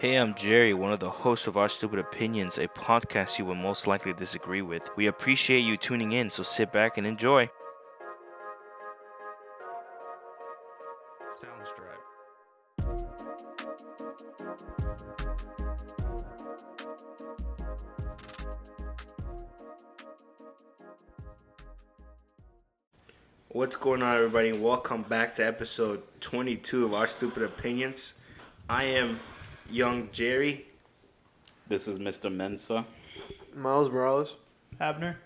Hey, I'm Jerry, one of the hosts of Our Stupid Opinions, a podcast you will most likely disagree with. We appreciate you tuning in, so sit back and enjoy. Soundstripe. What's going on, everybody? Welcome back to episode 22 of Our Stupid Opinions. I am young Jerry. This is Mr. Mensa. Miles Morales. Abner.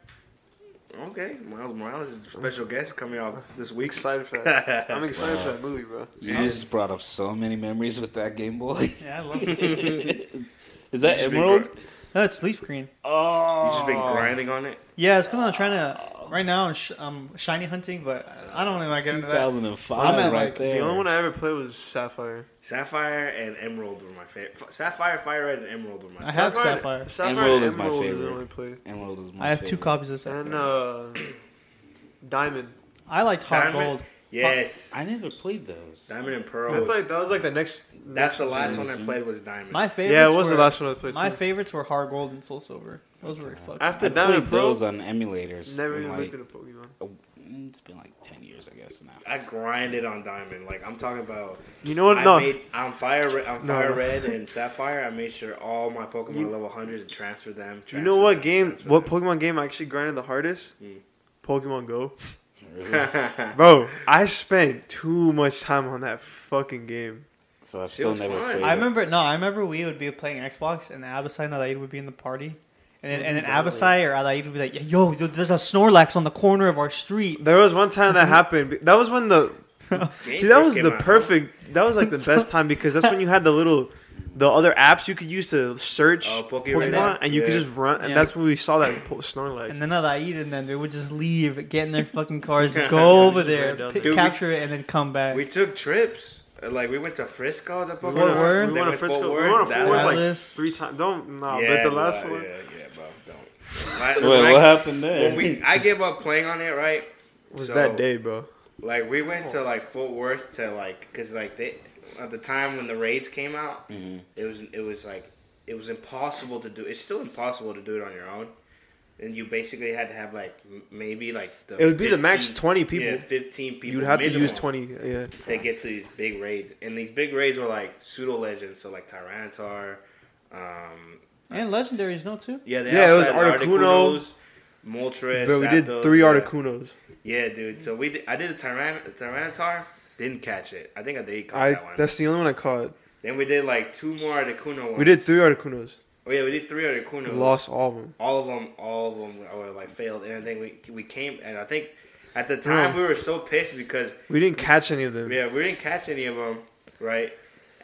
Okay, Miles Morales is a special guest coming out this week. Excited for that. I'm excited for that movie, bro. You just brought up so many memories with that Game Boy. Yeah, I love it. Is that Just been Emerald? gr- no, it's leaf green. Oh, You just been oh. grinding on it. Yeah, it's because I'm trying to. Right now, I'm, sh- I'm shiny hunting, but I don't really like getting into that. 2005 I'm at, right like, there. The only one I ever played was Sapphire. Sapphire and Emerald were my favorite. Sapphire, Fire Red, and Emerald were my. I have favorite. Sapphire. Sapphire Emerald and is my Emerald favorite. the only play. Emerald is my favorite. I have two copies of Sapphire. And uh, Diamond. I liked Hot Diamond? Gold. Yes, I never played those. Diamond and Pearl. That's was- like that was like the next. that's the last one I played was Diamond. My favorite. Yeah, it was were, the last one I played. My too. favorites were HeartGold and Soul Silver. Those were fucking. After I Diamond played Pro, those on emulators. never in even like, looked at a Pokemon. It's been like 10 years, I guess, now. I grinded on Diamond. Like I'm talking about. You know what? I No, made on fire, Re- on No. fire red and sapphire. I made sure all my Pokemon You- level hundred and transfer them. you know what them, game? transfer What them. Pokemon game I actually grinded the hardest? Hmm. Pokemon Go. Really? Bro, I spent too much time on that fucking game. so I've still never fun. played I it. remember. No, I remember we would be playing Xbox, and Abasai and Adaid would be in the party. And then, and then Abasai or Adaid would be like, "Yo, yo, there's a Snorlax on the corner of our street." There was one time that happened. That was when the See, that was the out. perfect. That was like the best time because that's when you had the little, the other apps you could use to search Oh, Poke Pokemon, Radar. and you could just run. And Yeah. that's when we saw that po- Snorlax. And then Adaid and then they would just leave, get in their fucking cars, go over there, ran down pick, there. Dude, we- capture it, and then come back. We took trips. Uh, Like we went to Frisco. The Pokemon. Fort Worth? we went to Fort Frisco. We Worth, went to that Fort Worth like was- three times. Don't no, yeah, but the last bro, one. Yeah, yeah, bro. Don't. My- Wait, when I- what happened there? When we, I gave up playing on it, right? It was So, that day, bro? Like we went to like Fort Worth to like, cause like they at the time when the raids came out, Mhm. it was it was like it was impossible to do. It's still impossible to do it on your own, and you basically had to have like m- maybe like the It would be the max 20 people. Yeah, fifteen people. You'd have to use twenty. Yeah, to get to these big raids, and these big raids were like pseudo legends, so like Tyranitar. Um, and legendaries, no too. yeah, they Yeah, it was also had Articuno. Articunos, Moltres. but we did Zapdos, three yeah. Articunos. Yeah, dude. So we did, I did the Tyran- Tyranitar, didn't catch it. I think I did caught I that one. that's the only one I caught. Then we did like two more Articuno ones. We did three Articunos. Oh yeah, we did three Articunos. We lost all of them. all of them. All of them were like failed, and I think we we came, and I think at the time Yeah. we were so pissed because We didn't catch any of them. yeah we didn't catch any of them, right?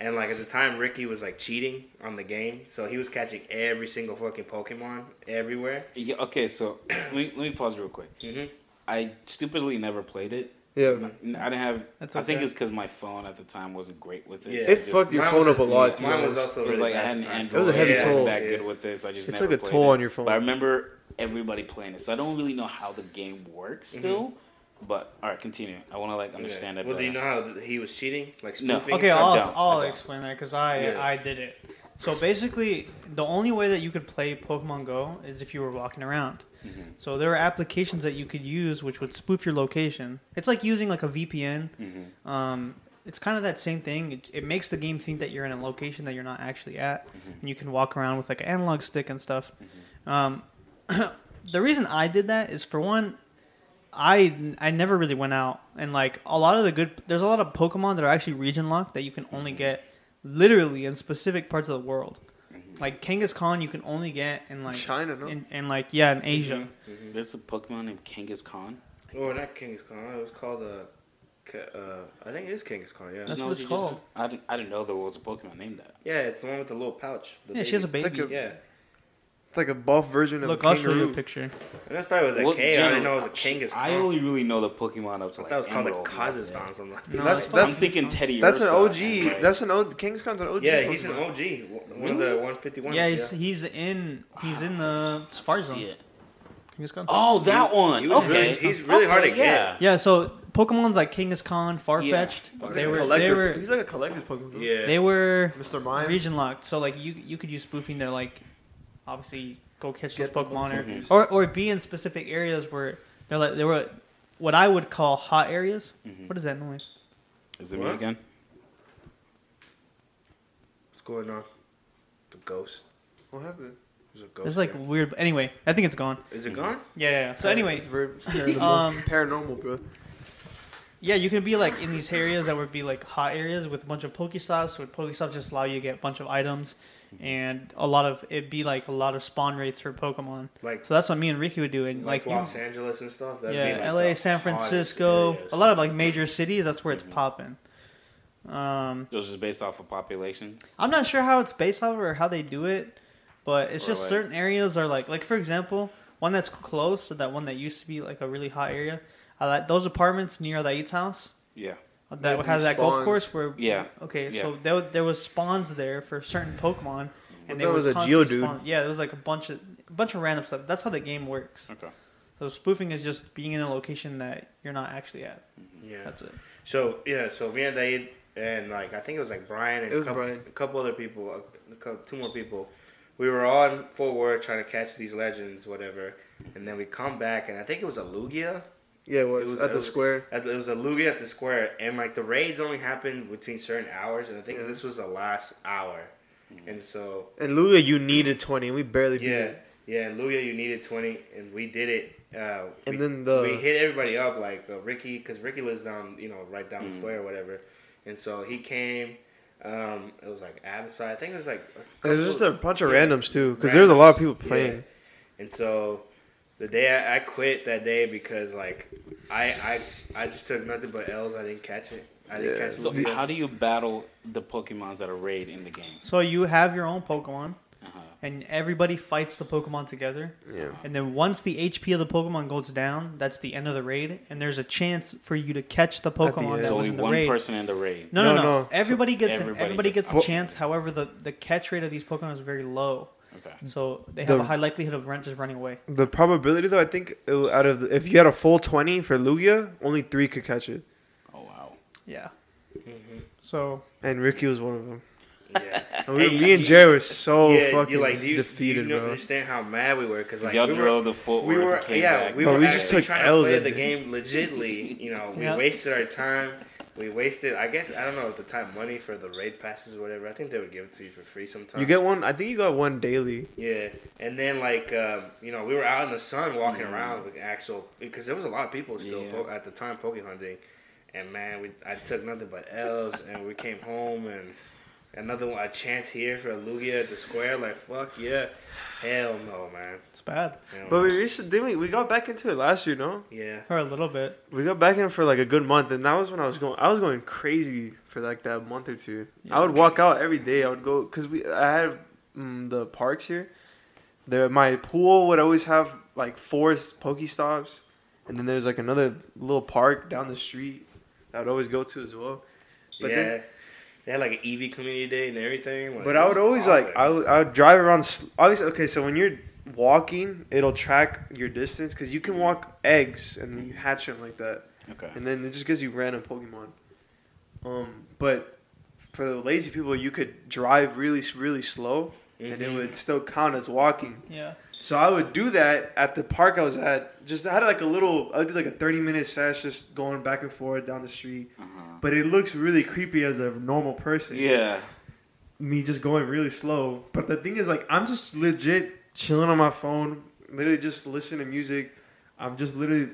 And like at the time, Ricky was like cheating on the game, so he was catching every single fucking Pokemon everywhere. Yeah, okay, so let me, let me pause real quick. Mhm. I stupidly never played it. Yeah, I didn't have. That's I think it's because my phone at the time wasn't great with it. Yeah. so it just- fucked your phone was- up a lot. Too mine was also It was really like I bad had an. Android. It was a heavy I wasn't toll. that Yeah. good with this. I just It never took a toll it. on your phone. But I remember everybody playing it, so I don't really know how the game works Mm-hmm. still. But all right, continue. I want to like understand Yeah. it. Well, do you know how he was cheating, like No. Okay. I'll. I'll I don't. explain that because I Yeah. I did it. So basically, the only way that you could play Pokemon Go is if you were walking around. Mm-hmm. So there are applications that you could use which would spoof your location. It's like using like a VPN. Mm-hmm. Um, it's kind of that same thing. It, it makes the game think that you're in a location that you're not actually at, Mm-hmm. and you can walk around with like an analog stick and stuff. Um, the reason I did that is for one, I I never really went out, and like a lot of the good, there's a lot of Pokemon that are actually region locked that you can only get literally in specific parts of the world. Like Kangaskhan, you can only get in like China, no? in, in like yeah in Asia. There's a Pokemon named Kangaskhan. Oh, not Kangaskhan. It was called uh, uh, I think it is Kangaskhan. Yeah. That's Isn't what it's you just called. I didn't, I didn't know there was a Pokemon named that. Yeah, it's the one with the little pouch. the Yeah, she has a baby. baby. like a- Yeah, It's like a buff version of Look, a I'll show you a kangaroo. picture. and that started with a What K. I general- didn't know it was a Kangaskhan. I only really know the Pokemon up to I like thought it was called like Emerald, and that's Kazakhstan. it. Something like No, that. That's- it's that's- I'm thinking Teddy. That's an Ursa, OG. and, like- That's an old Kangaskhan's an OG. Yeah, he's an Pokemon. OG. One of the 151. Yeah, he's, he's in he's in the Safari see Zone. it. Kangaskhan. Oh, that one. he was okay. really- he's really hard Okay, to get. yeah. Yeah, so Pokemon's like Kangaskhan, Farfetch'd. Yeah. They He's a were they collector- were He's like a collector's Pokemon. Yeah. they were Mr. Mime. region locked. So like you you could use spoofing to like obviously go catch Get those Pokemon Pokemon. or, or or be in specific areas where they're like they were what I would call hot areas. Mhm. What is that noise? Is it me again? What's going on? The ghost. What happened? There's a ghost. It's like there. weird. Anyway, I think it's gone. Is it gone? Yeah, yeah. yeah. So anyway, paranormal, Um, paranormal, bro. yeah, you can be like in these areas that would be like hot areas with a bunch of Pokestops. So Pokestops just allow you to get a bunch of items, and a lot of it'd be like a lot of spawn rates for Pokemon. Like So that's what me and Ricky would do. And like, like, you- Los Angeles and stuff. That'd yeah, be like LA, San Francisco, areas. a lot of like major cities. That's where it's popping. Um, It was just based off of population. I'm not sure how it's based off or how they do it, but it's Or just like- certain areas are like like for example, one that's close to that one that used to be like a really hot area. I like those apartments near the Eats house Yeah. That Yeah, has these that golf course where Yeah. Okay, Yeah. so there there was spawns there for certain Pokemon, and they there was a constantly Geodude. spawn- Yeah, there was like a bunch of a bunch of random stuff. That's how the game works. Okay. So spoofing is just being in a location that you're not actually at. Mm-hmm. Yeah. That's it. So yeah, so me and Daid and like I think it was like Brian and It was a couple, Brian. a couple other people, a, a two more people. We were all in Fort Worth trying to catch these legends, whatever, and then we come back and I think it was a Lugia. Yeah, it was, It was- at it the was- square. At the, it was a Lugia at the square, and like the raids only happened between certain hours, and I think Yeah. this was the last hour, and so And Lugia, you needed 20, and we barely beat yeah, it. yeah, and Lugia, you needed twenty, and we did it. Uh, And we, then the- we hit everybody up like uh, Ricky, because Ricky lives down, you know, right down the Mm. square or whatever, and so he came. Um, it was like Abasai. I think it was like a It was just a bunch of yeah, randoms, too, because there was a lot of people playing. yeah. And so the day I, I quit that day because like I I I just took nothing but L's. I didn't catch it. I didn't Yeah. catch So how do you battle the Pokemons that are raid in the game? So you have your own Pokemon, Uh-huh. and everybody fights the Pokemon together. Yeah. And then once the HP of the Pokemon goes down, that's the end of the raid, and there's a chance for you to catch the Pokemon end. that So was only in the one raid. person in the raid. No, no, No, no. no. Everybody gets everybody everybody gets gets a chance. However, the the catch rate of these Pokemon is very low, Okay. so they have The- a high likelihood of rent just running away. The probability, though, I think it, out of the, if you had a full 20 for Lugia, only three could catch it. Oh wow. Yeah. Mhm. So And Ricky was one of them. Yeah. And we, Hey, me and you- Jay were so yeah, fucking like do you, defeated, do you bro. understand how mad we were because like y'all we were, the footwork. we were yeah back. we But were we just actually took trying to L's play the the- game legitly. You know, we Yeah. wasted our time. We wasted. I guess I don't know at the time money for the raid passes or whatever. I think they would give it to you for free sometimes. You get one, I think you got one daily. Yeah, and then like um, you know we were out in the sun walking Mhm. around with actual because there was a lot of people still Yeah. po- at the time poke hunting, and man, we I took nothing but L's, and we came home and another one a chance here for Lugia at the square. Like fuck yeah, hell no man. it's bad Hell But no. we recently, didn't we, we got back into it last year, no? yeah, for a little bit. We got back in it for like a good month, and that was when I was going. I was going crazy for like that month or two. I would walk out every day. I would go because we. I had mm, the parks here. There, my pool would always have like four Pokestops, and then there's like another little park down the street that I would always go to as well. But yeah. then- they had like an Eevee community day and everything. like, But I would always all like. I would, I would drive around. sl- Always okay. So when you're walking, it'll track your distance because you can walk eggs and then you hatch them like that. Okay. and then it just gives you random Pokemon. Um, but for the lazy people, you could drive really, really slow, and it Mhm. would still count as walking. Yeah. So I would do that at the park I was at. Just I had like a little, I would do like a thirty minute sesh, just going back and forth down the street. Uh-huh. But it looks really creepy as a normal person. Yeah. Me just going really slow. But the thing is, like, I'm just legit chilling on my phone, literally just listening to music. I'm just literally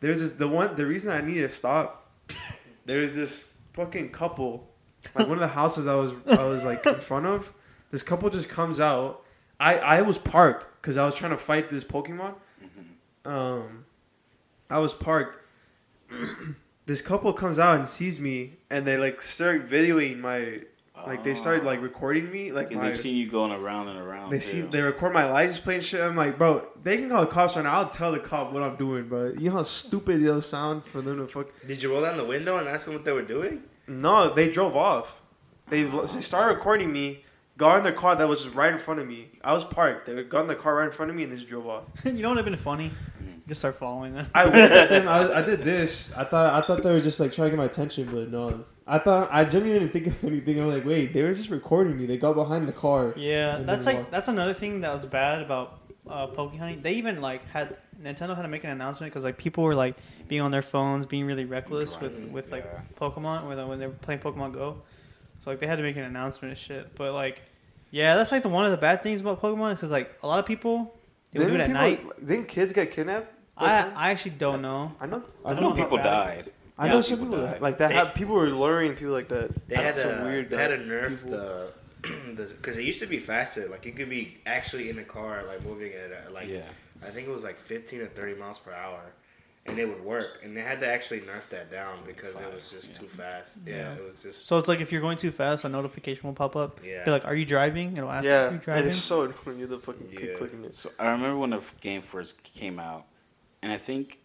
there's this the one the reason I needed to stop. There's this fucking couple, like one of the houses I was I was like in front of. This couple just comes out. I I was parked because I was trying to fight this Pokemon. Um, I was parked. this couple comes out and sees me, and they like start videoing my like they started like recording me like Because my, they've seen you going around and around. they too. see they record my license plate and shit. I'm like, bro, they can call the cops right now. I'll tell the cop what I'm doing, bro. You know how stupid it'll sound for them to fuck. Did you roll down the window and ask them what they were doing? No, they drove off. They they started recording me got in the car that was right in front of me. I was parked. They got in the car right in front of me and they just drove off. you know what would have been funny? Just start following them. I them. I, I did this. I thought I thought they were just like trying to get my attention, but no. I thought I genuinely didn't think of anything. I'm like, wait, they were just recording me. They got behind the car. Yeah, that's like walk. that's another thing that was bad about uh, Poke Hunting. They even like had Nintendo had to make an announcement because like people were like being on their phones, being really reckless with Driving, with like yeah. Pokemon when they, when they were playing Pokemon Go. So like they had to make an announcement and shit. But like, yeah, that's like the one of the bad things about Pokemon because like a lot of people they would do it at people, night. Didn't kids get kidnapped? I I actually don't know. I know. I I know know people died. I Yeah, know some people people died. like that. They- Have, people were luring people like that. They had That's so a weird. they had to nerf people- the because it used to be faster. Like you could be actually in the car, like moving it at uh, like Yeah. I think it was like 15 or 30 miles per hour, and it would work. And they had to actually nerf that down because it was just Yeah. too fast. Yeah, Yeah. it was just So it's like if you're going too fast, a notification will pop up. Yeah. Be like, "Are you driving?" It'll ask Yeah, you're and driving. it's so annoying. You're the fucking keep Yeah. clicking it. So I remember when the game first came out, and I think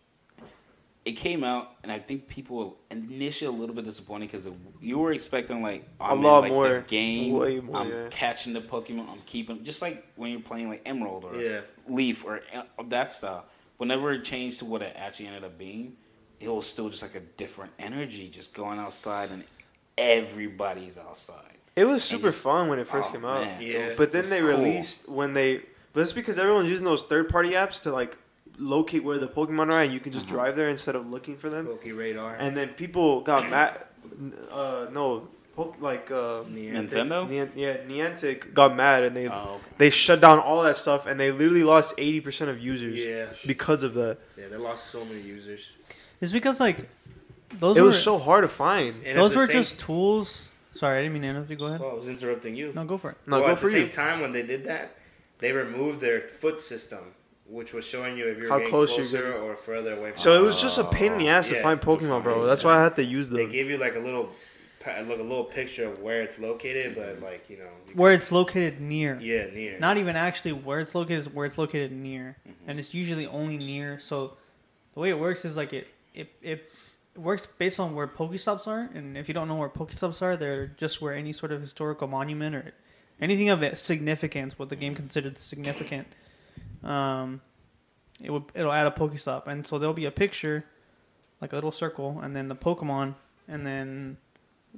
it came out, and I think people were initially a little bit disappointed because you were expecting like A I'm in, lot like, more. the game. Way more, I'm yeah. catching the Pokemon. I'm keeping just like when you're playing like Emerald or yeah. Leaf or uh, that stuff. Whenever it changed to what it actually ended up being, it was still just like a different energy, just going outside and everybody's outside. It was super just- fun when it first Oh, came out. man, it Yeah. was- But then they cool. released when they. But it's because everyone's using those third party apps to like locate where the Pokemon are, and you can just Uh-huh. drive there instead of looking for them. Poke Radar. And then people got mad. Uh, no, po- like uh, Nintendo? Nian- yeah, Niantic got mad and they Oh, okay. they shut down all that stuff, and they literally lost eighty percent of users yeah, because of that. yeah, they lost so many users. It's because like those it were was so hard to find. And those were same- just tools. Sorry, I didn't mean to interrupt you. Go ahead. Well, I was interrupting you. No, go for it. No, well, go at for the same you. time, when they did that, they removed their foot system, which was showing you if you're How getting close you're closer getting. or further away from. So it was just a pain in the ass to Yeah, find to Pokemon, bro. That's why I had to use the They gave you like a little, pa- like a little picture of where it's located, but like you know, you Where it's located near. yeah, near. Not even actually where it's located is where it's located near, Mm-hmm. and it's usually only near. So the way it works is like it it it works based on where Pokestops are, and if you don't know where Pokestops are, they're just where any sort of historical monument or anything of significance, what the game considered significant, um, it would it'll add a Pokestop, and so there'll be a picture, like a little circle, and then the Pokemon, and then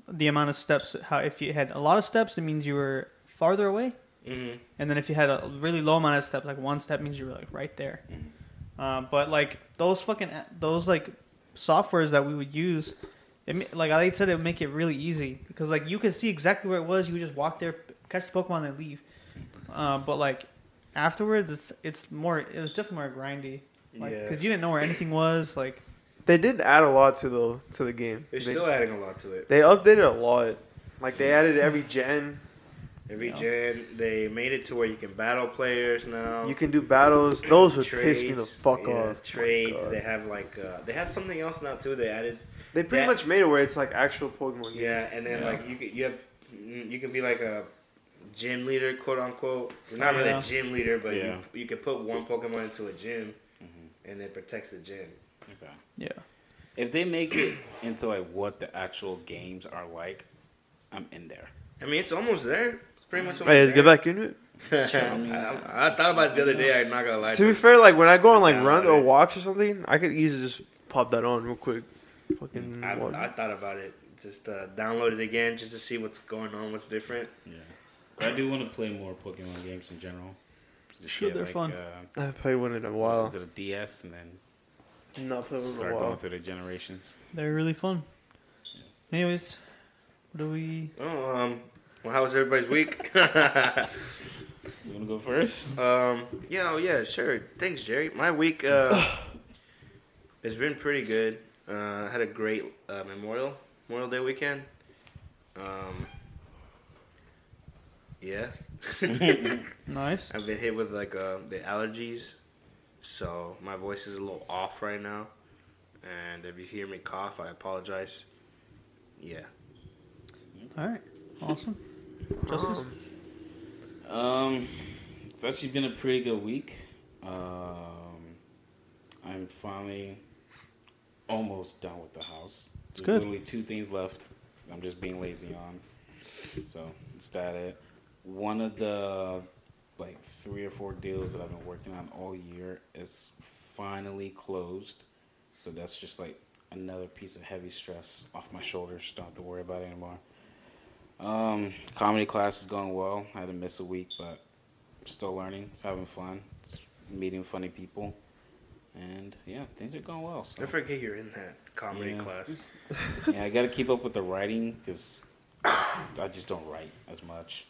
the amount of steps. How if you had a lot of steps, it means you were farther away. hmm And then if you had a really low amount of steps, like one step means you were like right there. Uh, but like those fucking those like softwares that we would use, it, like I said, it would make it really easy because like you could see exactly where it was. You would just walk there, catch the Pokemon, and leave. Uh, but like afterwards, it's it's more. It was definitely more grindy. Like, Yeah. because you didn't know where anything was. Like, They did add a lot to the to the game. They're They, still adding a lot to it. they updated a lot. Like they added every gen. Every Yeah. gen, they made it to where you can battle players now. You can do battles. Those would piss me the Trades, fuck yeah, off. Trades. God. they have like uh, they have something else now too. They added They pretty that- much made it where it's like actual Pokemon. game. yeah, and then Yeah. like you could you have you can be like a gym leader, quote unquote. You're not really a gym leader, but Yeah. you you could put one Pokemon into a gym, Mm-hmm. and it protects the gym. Okay. yeah, If they make it into like what the actual games are like, I'm in there. I mean, it's almost there. It's pretty much. Hey, let's almost get back into it. there. I, I thought about it the other day. I'm not gonna lie. To be you. fair, like when I go on like Download runs or walks or something, I could easily just pop that on real quick. Fucking I, walk. I thought about it. Just uh, download it again, just to see what's going on, what's different. Yeah. I do want to play more Pokemon games in general. Just Sure, get, they're like, fun. Uh, I haven't played one in a Is while. it a DS and then Not played one start a going through the generations? they're really fun. Anyways, what do we? Oh, um, well, how was everybody's week? you want to go first? um, yeah, oh, yeah, sure. Thanks, Jerry. My week uh, has been pretty good. Uh, I had a great uh, Memorial Memorial Day weekend. Um, yeah, Nice. I've been hit with like uh, the allergies, so my voice is a little off right now. And if you hear me cough, I apologize. Yeah. All right. Awesome. Justice. Um, it's actually been a pretty good week. Um, I'm finally almost done with the house. It's There's good. Literally two things left. I'm just being lazy on. So it's that it. one of the like three or four deals that I've been working on all year is finally closed. So that's just like another piece of heavy stress off my shoulders. Don't have to worry about it anymore. Um, comedy class is going well. I had to miss a week, but still learning. It's having fun. It's meeting funny people, and yeah, things are going well. So I forget you're in that comedy Yeah. class. yeah, I got to keep up with the writing because I just don't write as much.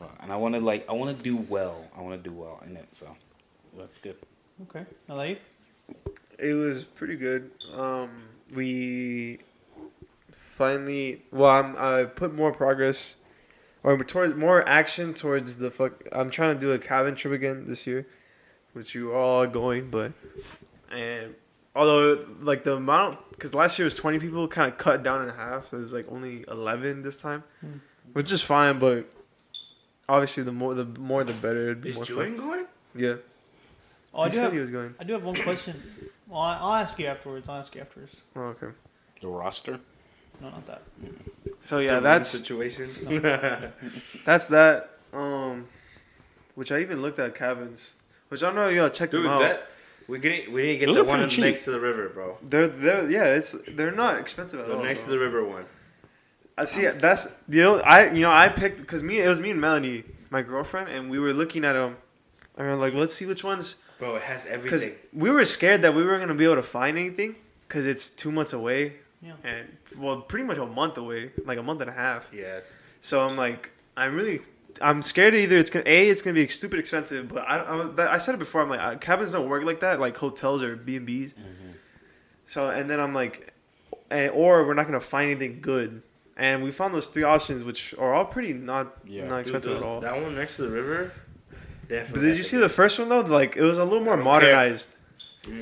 So, and I want to like I want to do well. I want to do well in it. So that's good. Okay. I like It was pretty good. Um, we finally, well, I'm, I put more progress, or towards more action towards the fuck. I'm trying to do a cabin trip again this year, which you all are going, but and although like the amount, because last year was 20 people, kind of cut down in half. So it was like only 11 this time, Hmm. which is fine, but obviously the more the more the better. It'd be Is more Julian fun. going? Yeah, Oh, I he do said have, he was going. I do have one question. Well, I- I'll ask you afterwards. I'll ask you afterwards. Oh, okay. The roster. No, not that. So yeah, room that's situation. That's that. Um, which I even looked at cabins, which I don't know if y'all check Dude, them out. that we get we need to get Those the one next to the river, bro. They're they're yeah, it's they're not expensive at The all. next to the river one. I see. That's you know I you know I picked because me it was me and Melanie, my girlfriend, and we were looking at them. And we are like, let's see which ones Bro, it has because everything. we were scared that we weren't gonna be able to find anything because it's two months away Yeah. and well pretty much a month away, like a month and a half. Yeah. So I'm like, I'm really, I'm scared either it's gonna a it's gonna be stupid expensive, but I I, was, I said it before. I'm like, uh, cabins don't work like that, like hotels or B and B's. So and then I'm like, eh, or we're not gonna find anything good. And we found those three options, which are all pretty not Yeah. not Dude, expensive the- at all. that one next to the river. Definitely. But did you see the first one though? Like it was a little more I don't care. modernized.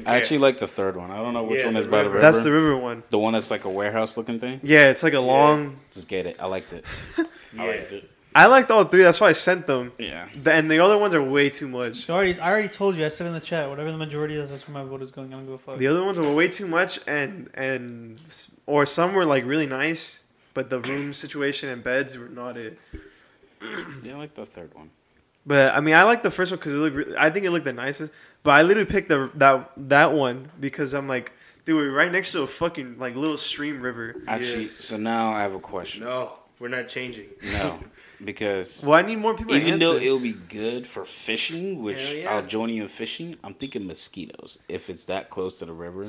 I actually like the third one. I don't know which Yeah, one is by the river. river. That's the river one. the one that's like a warehouse looking thing. Yeah, it's like a long. Just get it. I liked it. Yeah. I liked it. I liked all three. That's why I sent them. Yeah. The- And the other ones are way too much. I already, I already told you. I said in the chat, whatever the majority is, that's where my vote is going. I don't give a fuck. The other ones were way too much, and and or some were like really nice, but the room situation and beds were not it. Yeah, I like the third one. But I mean, I like the first one because it looked. Re- I think it looked the nicest. But I literally picked the that that one because I'm like, dude, we're right next to a fucking like little stream river. Actually, Yes. so now I have a question. No, we're not changing. No, because Well, I need more people. to even though it'll be good for fishing, which yeah. I'll join you in fishing, I'm thinking mosquitoes. If it's that close to the river,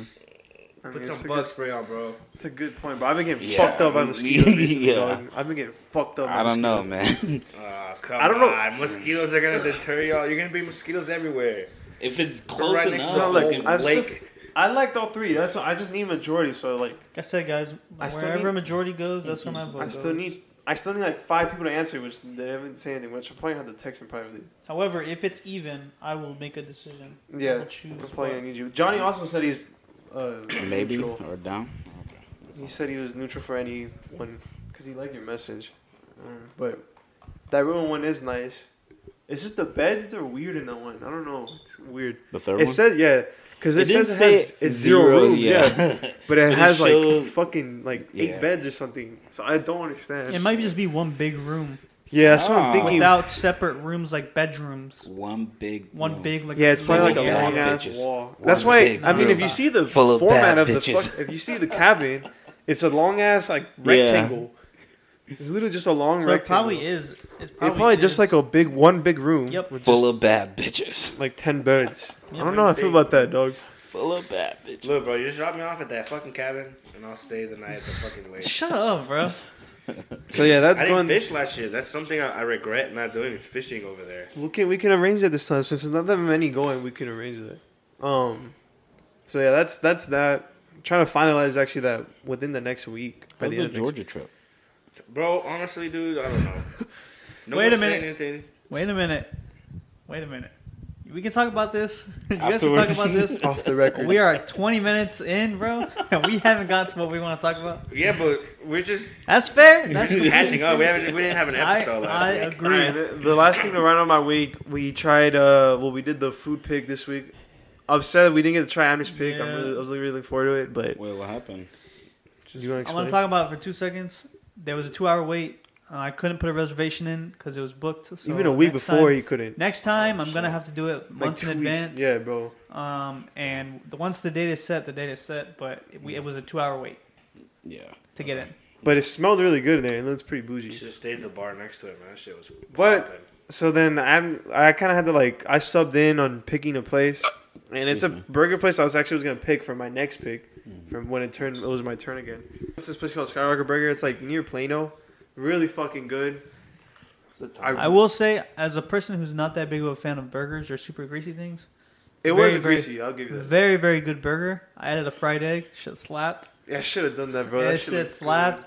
I mean, Put some bug good- spray on, bro. It's a good point, but I've been getting Yeah, fucked up by mosquitoes. recently, yeah. dog. I've been getting fucked up. By I don't know, man. Uh, come I don't know. on. Mosquitoes are gonna deter y'all. You're gonna be mosquitoes everywhere. if it's close right next to enough, the like, fucking- I've still- lake. I liked all three. That's what, I just need majority. So like, Like I said, guys, I still wherever need- majority goes, that's where my vote I goes. still need. I still need like five people to answer, which they haven't said anything. Which I probably have to text them privately. However, if it's even, I will make a decision. I Yeah, will choose. I'm probably what- gonna need you. Johnny also said he's uh, maybe neutral. or down. He said he was neutral for anyone because he liked your message. Um, but that room one is nice. It's just the beds are weird in that one. I don't know. It's weird. The third It one. said yeah, because it, It says it has it's zero, rooms. Yeah, but it It has like showed- fucking like eight Yeah. beds or something. So I don't understand. It might just be one big room yeah, that's what Ah. I'm thinking. without separate rooms like bedrooms. one big. One room. big like Yeah, it's probably like a long ass bitches. wall. One That's why big I mean, room. if you see the Full of format bad of the bitches. fuck, if you see the cabin, it's a long ass like rectangle. It's literally just a long So it rectangle. probably is. It's It's probably, probably just is. like a big one big room. Yep. with full just, of bad bitches. like ten beds. I don't know how I feel about that, dog. Full of bad bitches. Look, bro, you just drop me off at that fucking cabin, and I'll stay the night at the fucking lake. Shut up, bro. So yeah, that's I didn't going. fish last year. That's something I, I regret not doing. It's fishing over there. We can we can arrange that this time since there's not that many going. We can arrange that. Um, so yeah, that's that's that. I'm trying to finalize actually that within the next week. by How's the the end of next Georgia trip? Bro, honestly, dude, I don't know. No Wait a minute. Anything. Wait a minute. Wait a minute. We can talk about this. you guys can talk about this. off the record. We are 20 minutes in, bro, and we haven't got to what we want to talk about. Yeah, but we're just That's fair. That's catching up. We haven't. We didn't have an I, episode last I week. agree. Alright, the, the last thing to run on my week, we tried. Uh, well, we did the food pick this week. Upset we didn't get to try Abner's pig. I'm really, I was really looking forward to it, but Wait, what happened? you want to I want to talk about it for two seconds. There was a two-hour wait. Uh, I couldn't put a reservation in because it was booked. So Even a week before time- he couldn't. Next time, Oh, I'm gonna have to do it Like months in two weeks. advance. Yeah, bro. Um, and the, once the date is set, the date is set. But it, we, it was a two-hour wait Yeah. to get in. But it smelled really good in there. It looks pretty bougie. You should have stayed at the bar next to it, man. That shit was. But- poppin'. So then I'm I kind of had to like I subbed in on picking a place, and it's a me. burger place I was actually was gonna pick for my next pick, from when it turned it was my turn again. It's this place called Skywalker Burger. It's like near Plano, really fucking good. I, I will say, as a person who's not that big of a fan of burgers or super greasy things, it very, was very- greasy. I'll give you that. very very good burger. I added a fried egg. Shit slapped. Yeah, I should have done that, bro. that That shit looked slapped.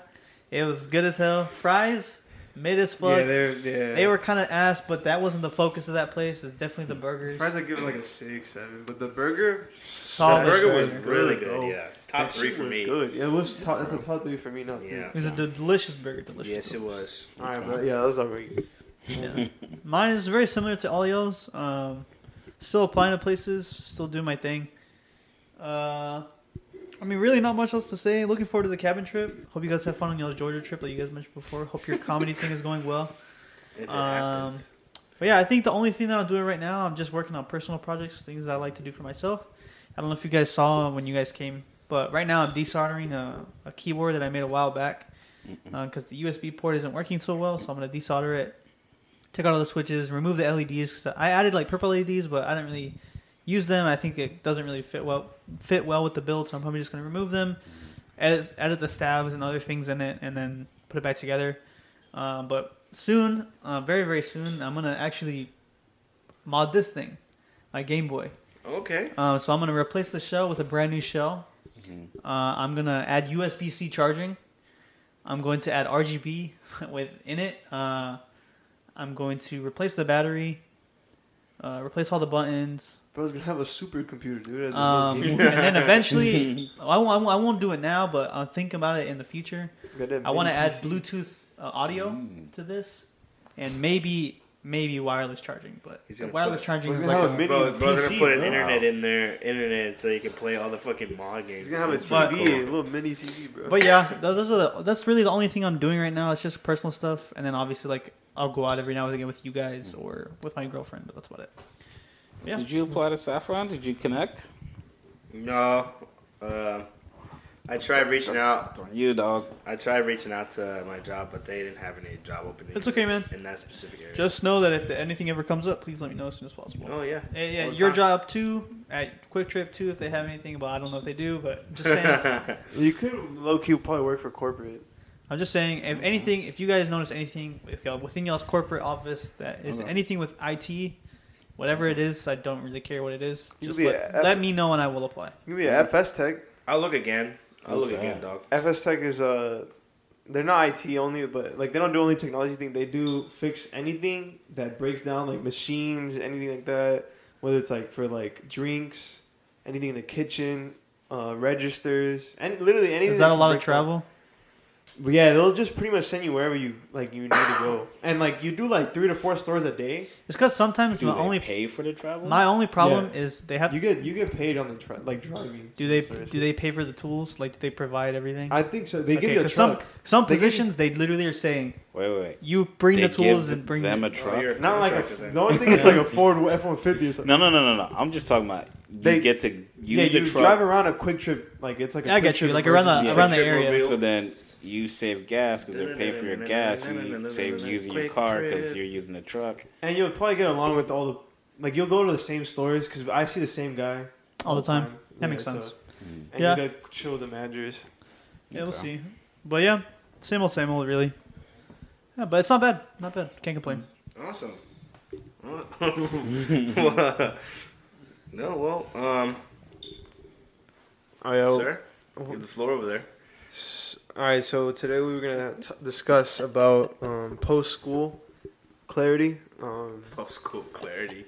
It was good as hell. Fries, mid as good. fuck. Yeah, they're yeah. They were kind of ass, but that wasn't the focus of that place. It's definitely the burgers. fries. I give it like a six, seven, but the burger, Solid that burger was really good, good. Yeah, it's top That three for me. Good. Yeah, it was top. That's a top three for me now too. Yeah. It was a d- delicious burger. Delicious. Yes, it was. All right, but yeah, that was alright. Yeah. Mine is very similar to Olio's. Um, still applying to places. Still doing my thing. Uh, I mean, really not much else to say. Looking forward to the cabin trip. Hope you guys have fun on y'all's Georgia trip, like you guys mentioned before. Hope your comedy thing is going well. If it Um, happens. But yeah, I think the only thing that I'm doing right now, I'm just working on personal projects, things that I like to do for myself. I don't know if you guys saw when you guys came, but right now I'm desoldering a, a keyboard that I made a while back because the USB port isn't working so well. So I'm gonna desolder it, take out all the switches, remove the LEDs. 'cause I added like purple LEDs, but I didn't really use them. I think it doesn't really fit well fit well with the build, so I'm probably just gonna remove them, edit edit the stabs and other things in it, and then put it back together. Uh, but soon, uh, very very soon, I'm gonna actually mod this thing, my Game Boy. Okay. Uh, so I'm gonna replace the shell with a brand new shell. Mm-hmm. Uh, I'm gonna add USB-C charging. I'm going to add RGB within it. Uh, I'm going to replace the battery, uh, replace all the buttons, Bro's gonna have a supercomputer, dude. As a um, and then eventually, I won't, I won't- I won't do it now, but I'll think about it in the future. I want to add Bluetooth uh, audio Mm. to this, and maybe maybe wireless charging. But He's the gonna wireless put- charging is like a a- mini Bro, bro's PC, gonna put an bro. internet in there, internet, so you can play all the fucking mod games. He's gonna have a It's But- TV, a little mini TV, bro. But yeah, those are the, that's really the only thing I'm doing right now. It's just personal stuff, and then obviously like I'll go out every now and again with you guys or with my girlfriend, but that's about it. Yeah. Did you apply to Saffron? Did you connect? No, uh, I tried reaching out. You, dog. I tried reaching out to my job, but they didn't have any job openings. It's okay, man. In that specific area. Just know that if the, anything ever comes up, please let me know as soon as possible. oh yeah. Hey, yeah, your time. job too at QuikTrip too. If they have anything, but I don't know if they do. But just saying, you could low key probably work for corporate. I'm just saying, if anything, if you guys notice anything with y'all within y'all's corporate office that is Okay. anything with IT, whatever it is, I don't really care what it is. You Just could be let, a- let me know and I will apply. You could be a FS Tech. I'll look again. I'll What's look again, dog. FS Tech is uh, they're not IT only, but like they don't do only technology thing. They do fix anything that breaks down, like machines, anything like that. Whether it's like for like drinks, anything in the kitchen, uh, registers, and literally anything. Is that a lot of break down. travel? But yeah, they'll just pretty much send you wherever you like you need to go, and like you do like three to four stores a day. It's because sometimes Do my they only pay for the travel? my only problem Yeah. is they have. You get you get paid on the tra- like driving. do they the do they pay for the tools? Like, do they provide everything? I think so. They give you a 'cause some truck. some They give you- positions they literally are saying wait, wait, wait. you bring they the tools give and bring them the- a truck. Oh, you're- Not like Contractor a, then. the only thing is like a Ford F one fifty or something. No, no, no, no, no. I'm just talking about you They- get to use yeah, the you truck. drive around a QuikTrip like it's like a Yeah, I quick get you, trip like around the- emergency. around the area. So then you save gas because they're paying for your gas. You save using your car because you're using the truck. and you'll probably get along with all the like you'll go to the same stores because I see the same guy all the time. That makes so- sense. And Yeah. you got chill with the managers. Yeah, we'll Okay. see. But yeah, same old, same old, really. Yeah, but it's not bad. Not bad. Can't complain. Awesome. no, well, um, Oh yeah. sir, you have the floor over there. S- All right, so today we were gonna t- discuss about um, post school clarity. Um, Post school clarity.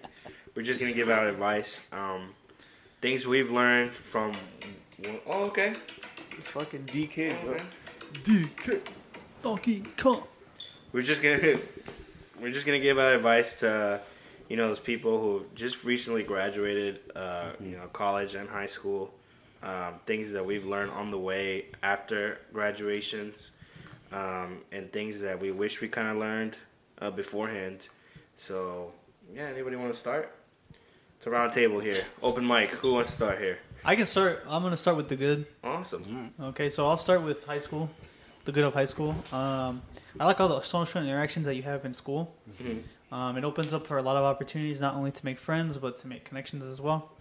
We're just gonna give out advice, um, things we've learned from. Oh, okay. fucking DK, bro. DK. Donkey Kong. We're just gonna we're just gonna give out advice to you know those people who just recently graduated, uh, you know, college and high school. Um, things that we've learned on the way after graduations. um, and things that we wish we kind of learned uh, beforehand. So, yeah, anybody want to start? It's a round table here. Open mic. Who wants to start here? I can start. I'm gonna start with the good. Awesome. Okay, so I'll start with high school, the good of high school. Um, I like all the social interactions that you have in school. Mhm. Um, it opens up for a lot of opportunities, not only to make friends but to make connections as well.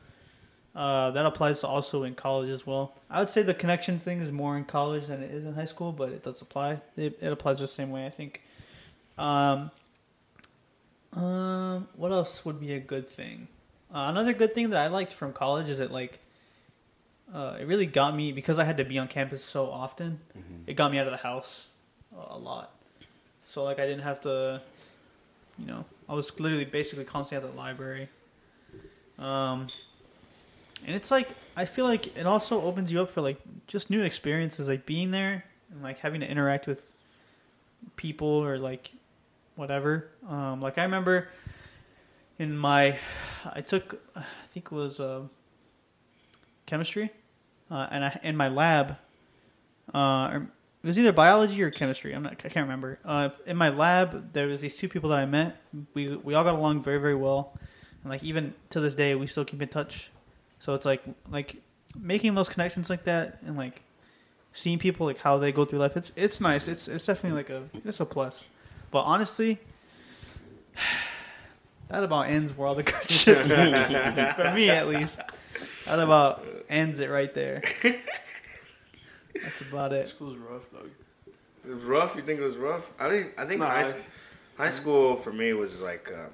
Uh, that applies to also in college as well. I would say the connection thing is more in college than it is in high school, but it does apply. It, it applies the same way, I think. Um, um, what else would be a good thing? Uh, another good thing that I liked from college is that like uh, it really got me because I had to be on campus so often. It got me out of the house a, a lot. So like I didn't have to, you know, I was literally basically constantly at the library. Um, and it's like I feel like it also opens you up for like just new experiences, like being there and like having to interact with people or like whatever. Um, like I remember in my, I took, I think it was uh, chemistry, uh, and I in my lab, uh, it was either biology or chemistry. I'm not, I can't remember. Uh, in my lab, there was these two people that I met. We we all got along very very well, and like even to this day, we still keep in touch. So it's like like making those connections like that, and like seeing people like how they go through life. It's it's nice. It's it's definitely like a it's a plus. But honestly, that about ends where all the good shit. for me at least, that about ends it right there. That's about it. School's rough, dog. It was rough. You think it was rough? I think. I think Nah, high, I- s- high school for me was like. Uh,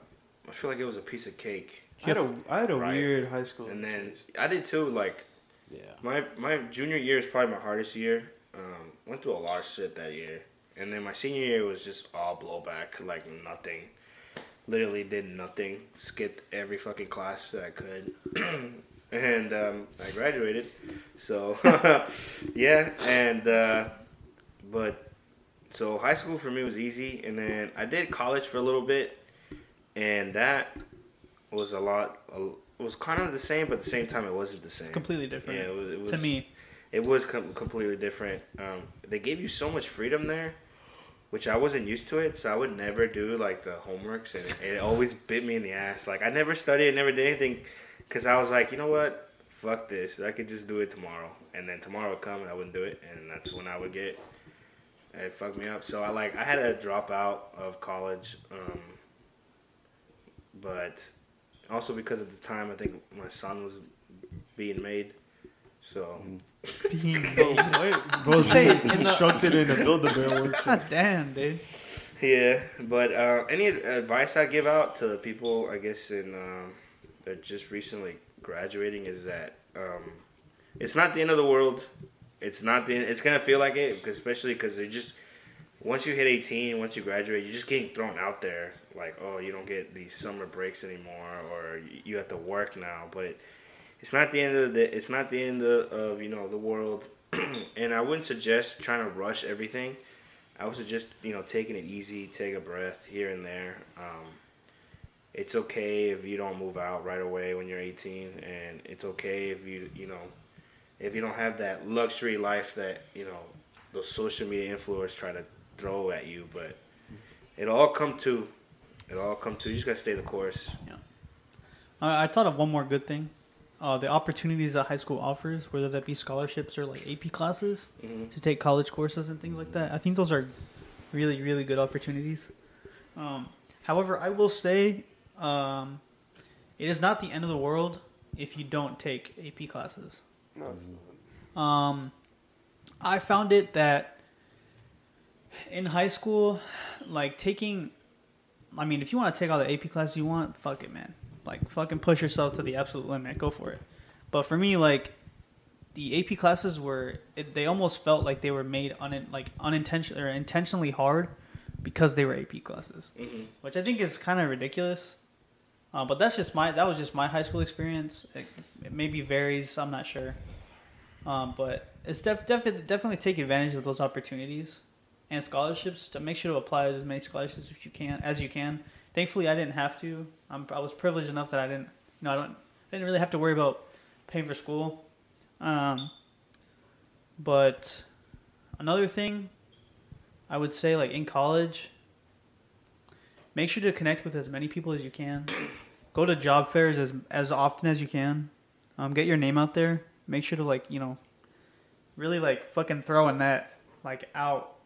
I feel like it was a piece of cake. I had a, I had a Right. weird high school. And then I did too. Like Yeah. my my junior year is probably my hardest year. Um, went through a lot of shit that year, and then my senior year was just all blowback, like nothing. Literally did nothing. Skipped every fucking class that I could, and um, I graduated. So yeah, and uh, but so high school for me was easy, and then I did college for a little bit, and that was a lot. It was kind of the same, but at the same time, it wasn't the same. It's completely different Yeah, it was, it was to me. It was com- completely different. Um, they gave you so much freedom there, which I wasn't used to it. So I would never do like the homeworks, and it, it always bit me in the ass. Like I never studied, never did anything, because I was like, you know what, fuck this. I could just do it tomorrow, and then tomorrow would come, and I wouldn't do it, and that's when I would get. and It fucked me up. So I like I had to drop out of college, um, but also because at the time I think my son was being made. So So, what? Bro, Say say it in the- instructed in a build a bear workshop. God damn, dude. Yeah, but uh, any advice I give out to the people, I guess, in um, that just recently graduating is that um, it's not the end of the world. It's not the. It's gonna feel like it, 'cause especially because they just once you hit eighteen, once you graduate, you're just getting thrown out there. Like, oh, you don't get these summer breaks anymore, or you- have to work now. But it's not the end of the. It's not the end of, you know the world, and I wouldn't suggest trying to rush everything. I would suggest you know taking it easy, take a breath here and there. Um, it's okay if you don't move out right away when you're 18, and it's okay if you you know if you don't have that luxury life that you know those social media influencers try to throw at you. But it'll all come to it'll all come to. You just gotta stay the course. Yeah. I, I thought of one more good thing. Uh, the opportunities that high school offers, whether that be scholarships or like AP classes Mhm. to take college courses and things like that. I think those are really, really good opportunities. Um, however, I will say um, it is not the end of the world if you don't take AP classes. No, it's not. Um, I found it that in high school, like taking, I mean, if you want to take all the AP classes you want, fuck it, man. Like, fucking push yourself to the absolute limit. Go for it. But for me, like, the AP classes were, it, they almost felt like they were made un, like unintentional or intentionally hard because they were AP classes, Mhm. which I think is kind of ridiculous. Uh, but that's just my that was just my high school experience. It, it maybe varies. I'm not sure. Um, but it's def- def- definitely take advantage of those opportunities and scholarships to make sure to apply as many scholarships if you can as you can. Thankfully, I didn't have to. I'm, I was privileged enough that I didn't. You know, I don't. I didn't really have to worry about paying for school. Um, but another thing, I would say like in college, make sure to connect with as many people as you can. Go to job fairs as as often as you can. Um, get your name out there. Make sure to like you know, really like fucking throw a net like out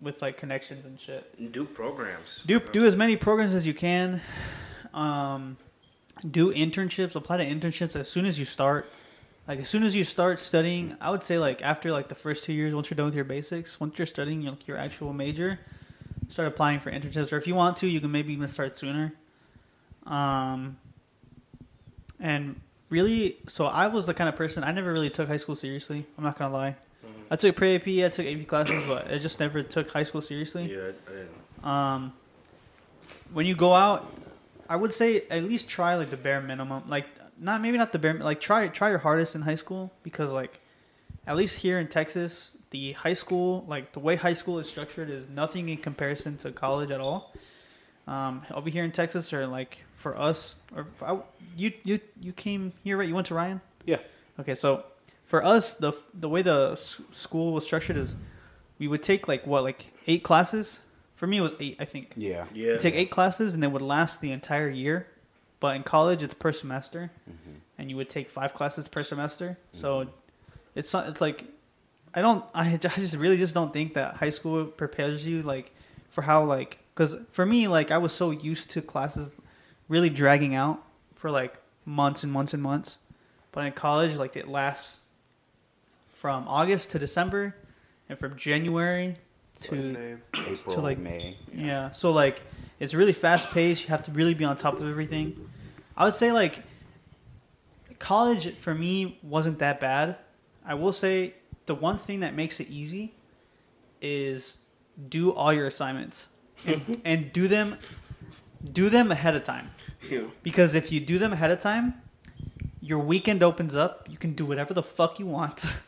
with like connections and shit. Do programs. Do do as many programs as you can. Um, do internships. Apply to internships as soon as you start. Like as soon as you start studying, I would say like after like the first two years, once you're done with your basics, once you're studying your, your actual major, start applying for internships. Or if you want to, you can maybe even start sooner. Um, and really, so I was the kind of person I never really took high school seriously. I'm not gonna lie. I took pre AP, I took AP classes, but I just never took high school seriously. Yeah, I didn't. Um, when you go out, I would say at least try like the bare minimum. Like not maybe not the bare like try try your hardest in high school because like at least here in Texas, the high school like the way high school is structured is nothing in comparison to college at all. Um, over here in Texas, or like for us, or I, you you you came here right? You went to Ryan. Yeah. Okay, so for us, the the way the s- school was structured is we would take like what like eight classes. For me, it was eight, I think. Yeah. Yeah. You take eight classes and they would last the entire year. But in college, it's per semester, mm-hmm. and you would take five classes per semester. Mm-hmm. So it's not. It's like I don't. I, I just really just don't think that high school prepares you like for how like because for me like I was so used to classes really dragging out for like months and months and months, but in college like it lasts from August to December, and from January to name. April, like- May. yeah. So like it's really fast paced. You have to really be on top of everything. I would say like college for me wasn't that bad. I will say the one thing that makes it easy is do all your assignments and, and do them do them ahead of time. Yeah. Because if you do them ahead of time, your weekend opens up. You can do whatever the fuck you want.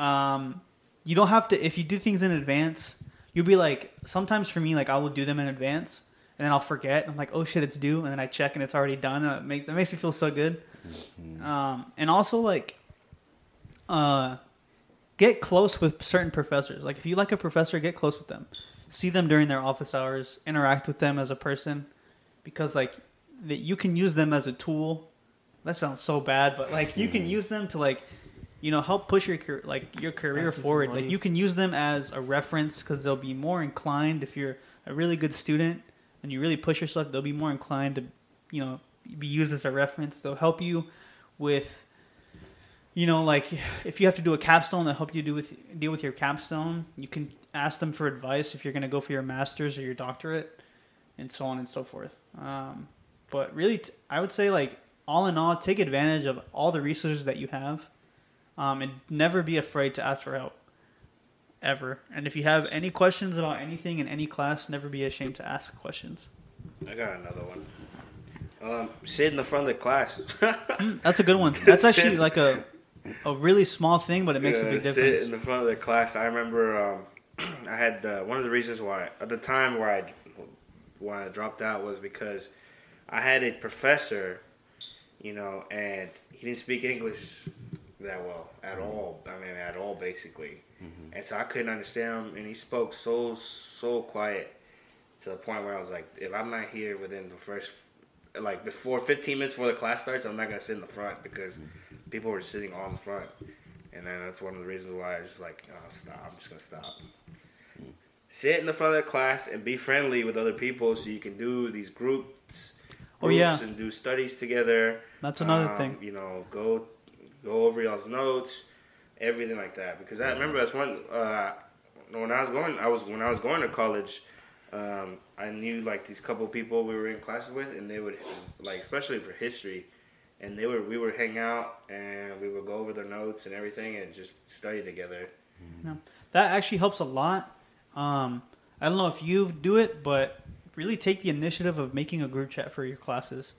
um, you don't have to. If you do things in advance, you'll be like. Sometimes for me, like I will do them in advance, and then I'll forget. I'm like, oh shit, it's due, and then I check and it's already done. And it make, that makes me feel so good. Um, and also like, uh, get close with certain professors. Like if you like a professor, get close with them. See them during their office hours. Interact with them as a person, because like that you can use them as a tool. That sounds so bad, but like you can use them to like, you know, help push your like your career forward. Like you can use them as a reference because they'll be more inclined if you're a really good student and you really push yourself. They'll be more inclined to, you know, be used as a reference. They'll help you with, you know, like if you have to do a capstone, they'll help you do with deal with your capstone. You can ask them for advice if you're going to go for your master's or your doctorate, and so on and so forth. Um, but really, t- I would say like all in all, take advantage of all the resources that you have, um, and never be afraid to ask for help. Ever. And if you have any questions about anything in any class, never be ashamed to ask questions. I got another one. Um, sit in the front of the class. That's a good one. That's actually like a a really small thing, but it makes a Yeah, big Sit in the front of the class. I remember um, I had uh, one of the reasons why at the time where I why I dropped out was because I had a professor, you know, and he didn't speak English that well at mm-hmm. all. I mean, at all basically, mm-hmm. and so I couldn't understand him, and he spoke so so quiet to the point where I was like, if I'm not here within the first like before 15 minutes before the class starts, I'm not gonna sit in the front because mm-hmm. people were sitting on the front. And then that's one of the reasons why I was just like, oh, stop. I'm just going to stop. Sit in the front of the class and be friendly with other people so you can do these groups, Oh, groups yeah. and do studies together. That's another Um, thing. You know, go go over y'all's notes, everything like that. Because I remember that's one uh, when I was going. I was when I was going to college. Um, I knew like these couple people we were in classes with, and they would like especially for history, and they were we would hang out and we would go over their notes and everything and just study together. That actually helps a lot. Um, I don't know if you do it, but really take the initiative of making a group chat for your classes.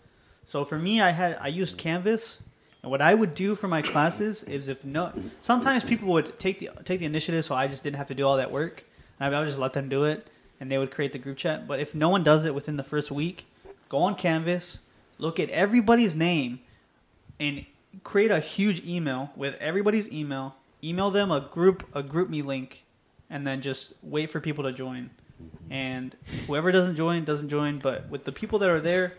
So for me, I had I used Canvas, and what I would do for my classes is if no, sometimes people would take the take the initiative, so I just didn't have to do all that work, and I would just let them do it, and they would create the group chat. But if no one does it within the first week, go on Canvas, look at everybody's name, and create a huge email with everybody's email. Email them a group a GroupMe link, and then just wait for people to join. And whoever doesn't join doesn't join. But with the people that are there,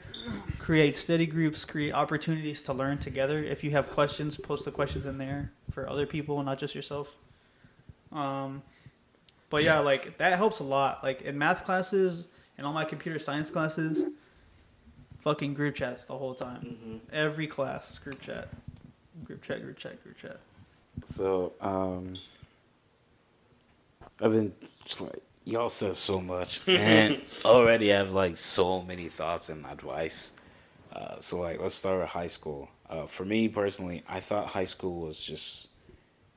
create study groups, create opportunities to learn together. If you have questions, post the questions in there for other people, not just yourself. Um, but yeah, like that helps a lot. Like in math classes and all my computer science classes, fucking group chats the whole time. Every class, group chat, group chat, group chat, group chat. So, um, I've been just like, y'all said so much, and already I have like so many thoughts and advice. Uh, so, like, let's start with high school. Uh, for me personally, I thought high school was just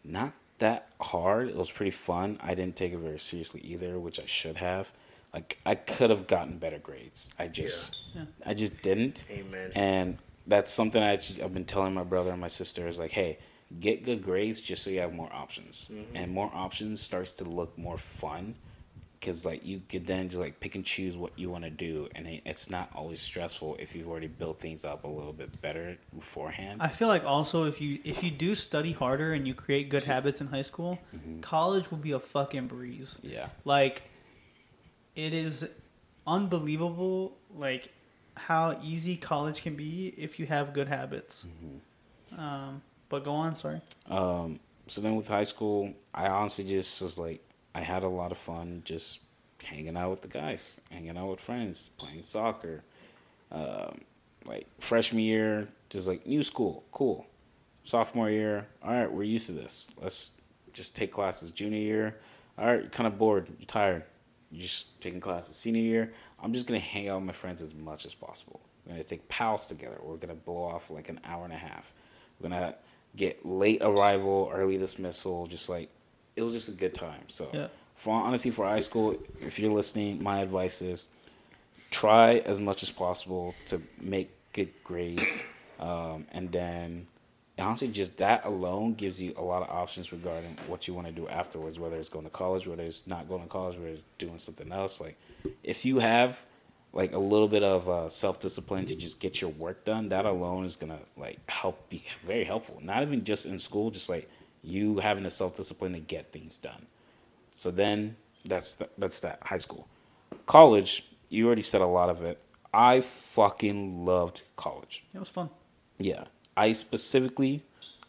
not that hard. It was pretty fun. I didn't take it very seriously either, which I should have. Like, I could have gotten better grades. I just, Yeah. I just didn't. Amen. And that's something I actually, I've been telling my brother and my sister is like, hey, get good grades just so you have more options. And more options starts to look more fun because like you could then just like pick and choose what you want to do, and it's not always stressful if you've already built things up a little bit better beforehand. I feel like also if you if you do study harder and you create good habits in high school, college will be a fucking breeze. yeah, Like it is unbelievable like how easy college can be if you have good habits. Um, but go on, sorry. Um, so then with high school, I honestly just was like, I had a lot of fun just hanging out with the guys, hanging out with friends, playing soccer. Um, like freshman year, just like new school, cool. Sophomore year, all right, we're used to this. Let's just take classes. Junior year, all right, kind of bored, you're tired, you're just taking classes. Senior year, I'm just gonna hang out with my friends as much as possible. We're gonna take pals together. We're gonna blow off like an hour and a half. We're gonna get late arrival, early dismissal. Just like it was just a good time. So, Yeah. for honestly, for high school, if you're listening, my advice is try as much as possible to make good grades, um, and then honestly, just that alone gives you a lot of options regarding what you want to do afterwards. Whether it's going to college, whether it's not going to college, whether it's doing something else. Like, if you have like a little bit of uh, self discipline to just get your work done, that alone is gonna like help be very helpful. Not even just in school, just like you having the self discipline to get things done. So then that's th- that's that high school, college. You already said a lot of it. I fucking loved college. It was fun. Yeah. I specifically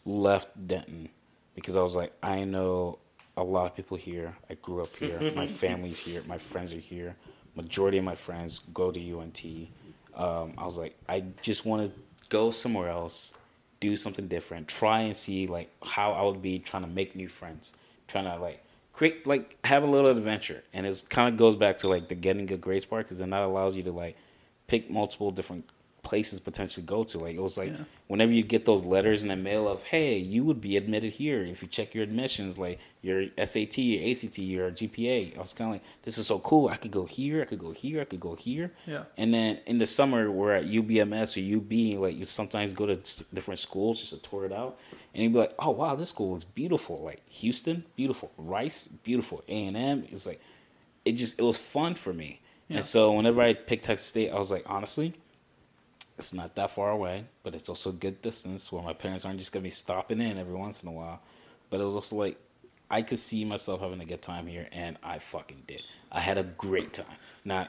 left Denton because I was like, I know a lot of people here. I grew up here. my family's here. My friends are here. Majority of my friends go to UNT. Um, I was like, I just want to go somewhere else, do something different, try and see like how I would be trying to make new friends, trying to like create like have a little adventure. And it kind of goes back to like the getting good grades part because then that allows you to like pick multiple different places potentially go to. Like it was like Yeah. whenever you get those letters in the mail of hey, you would be admitted here if you check your admissions, like your SAT, your ACT, your GPA. I was kind of like, this is so cool. I could go here, I could go here, I could go here. Yeah. And then in the summer, we're at UBMS or UB. Like you sometimes go to different schools just to tour it out, and you'd be like, oh wow, this school looks beautiful. Like Houston, beautiful. Rice, beautiful. A and M. It's like it just it was fun for me. Yeah. And so whenever I picked Texas State, I was like, honestly, it's not that far away, but it's also a good distance where my parents aren't just gonna be stopping in every once in a while. But it was also like I could see myself having a good time here, and I fucking did. I had a great time. Now,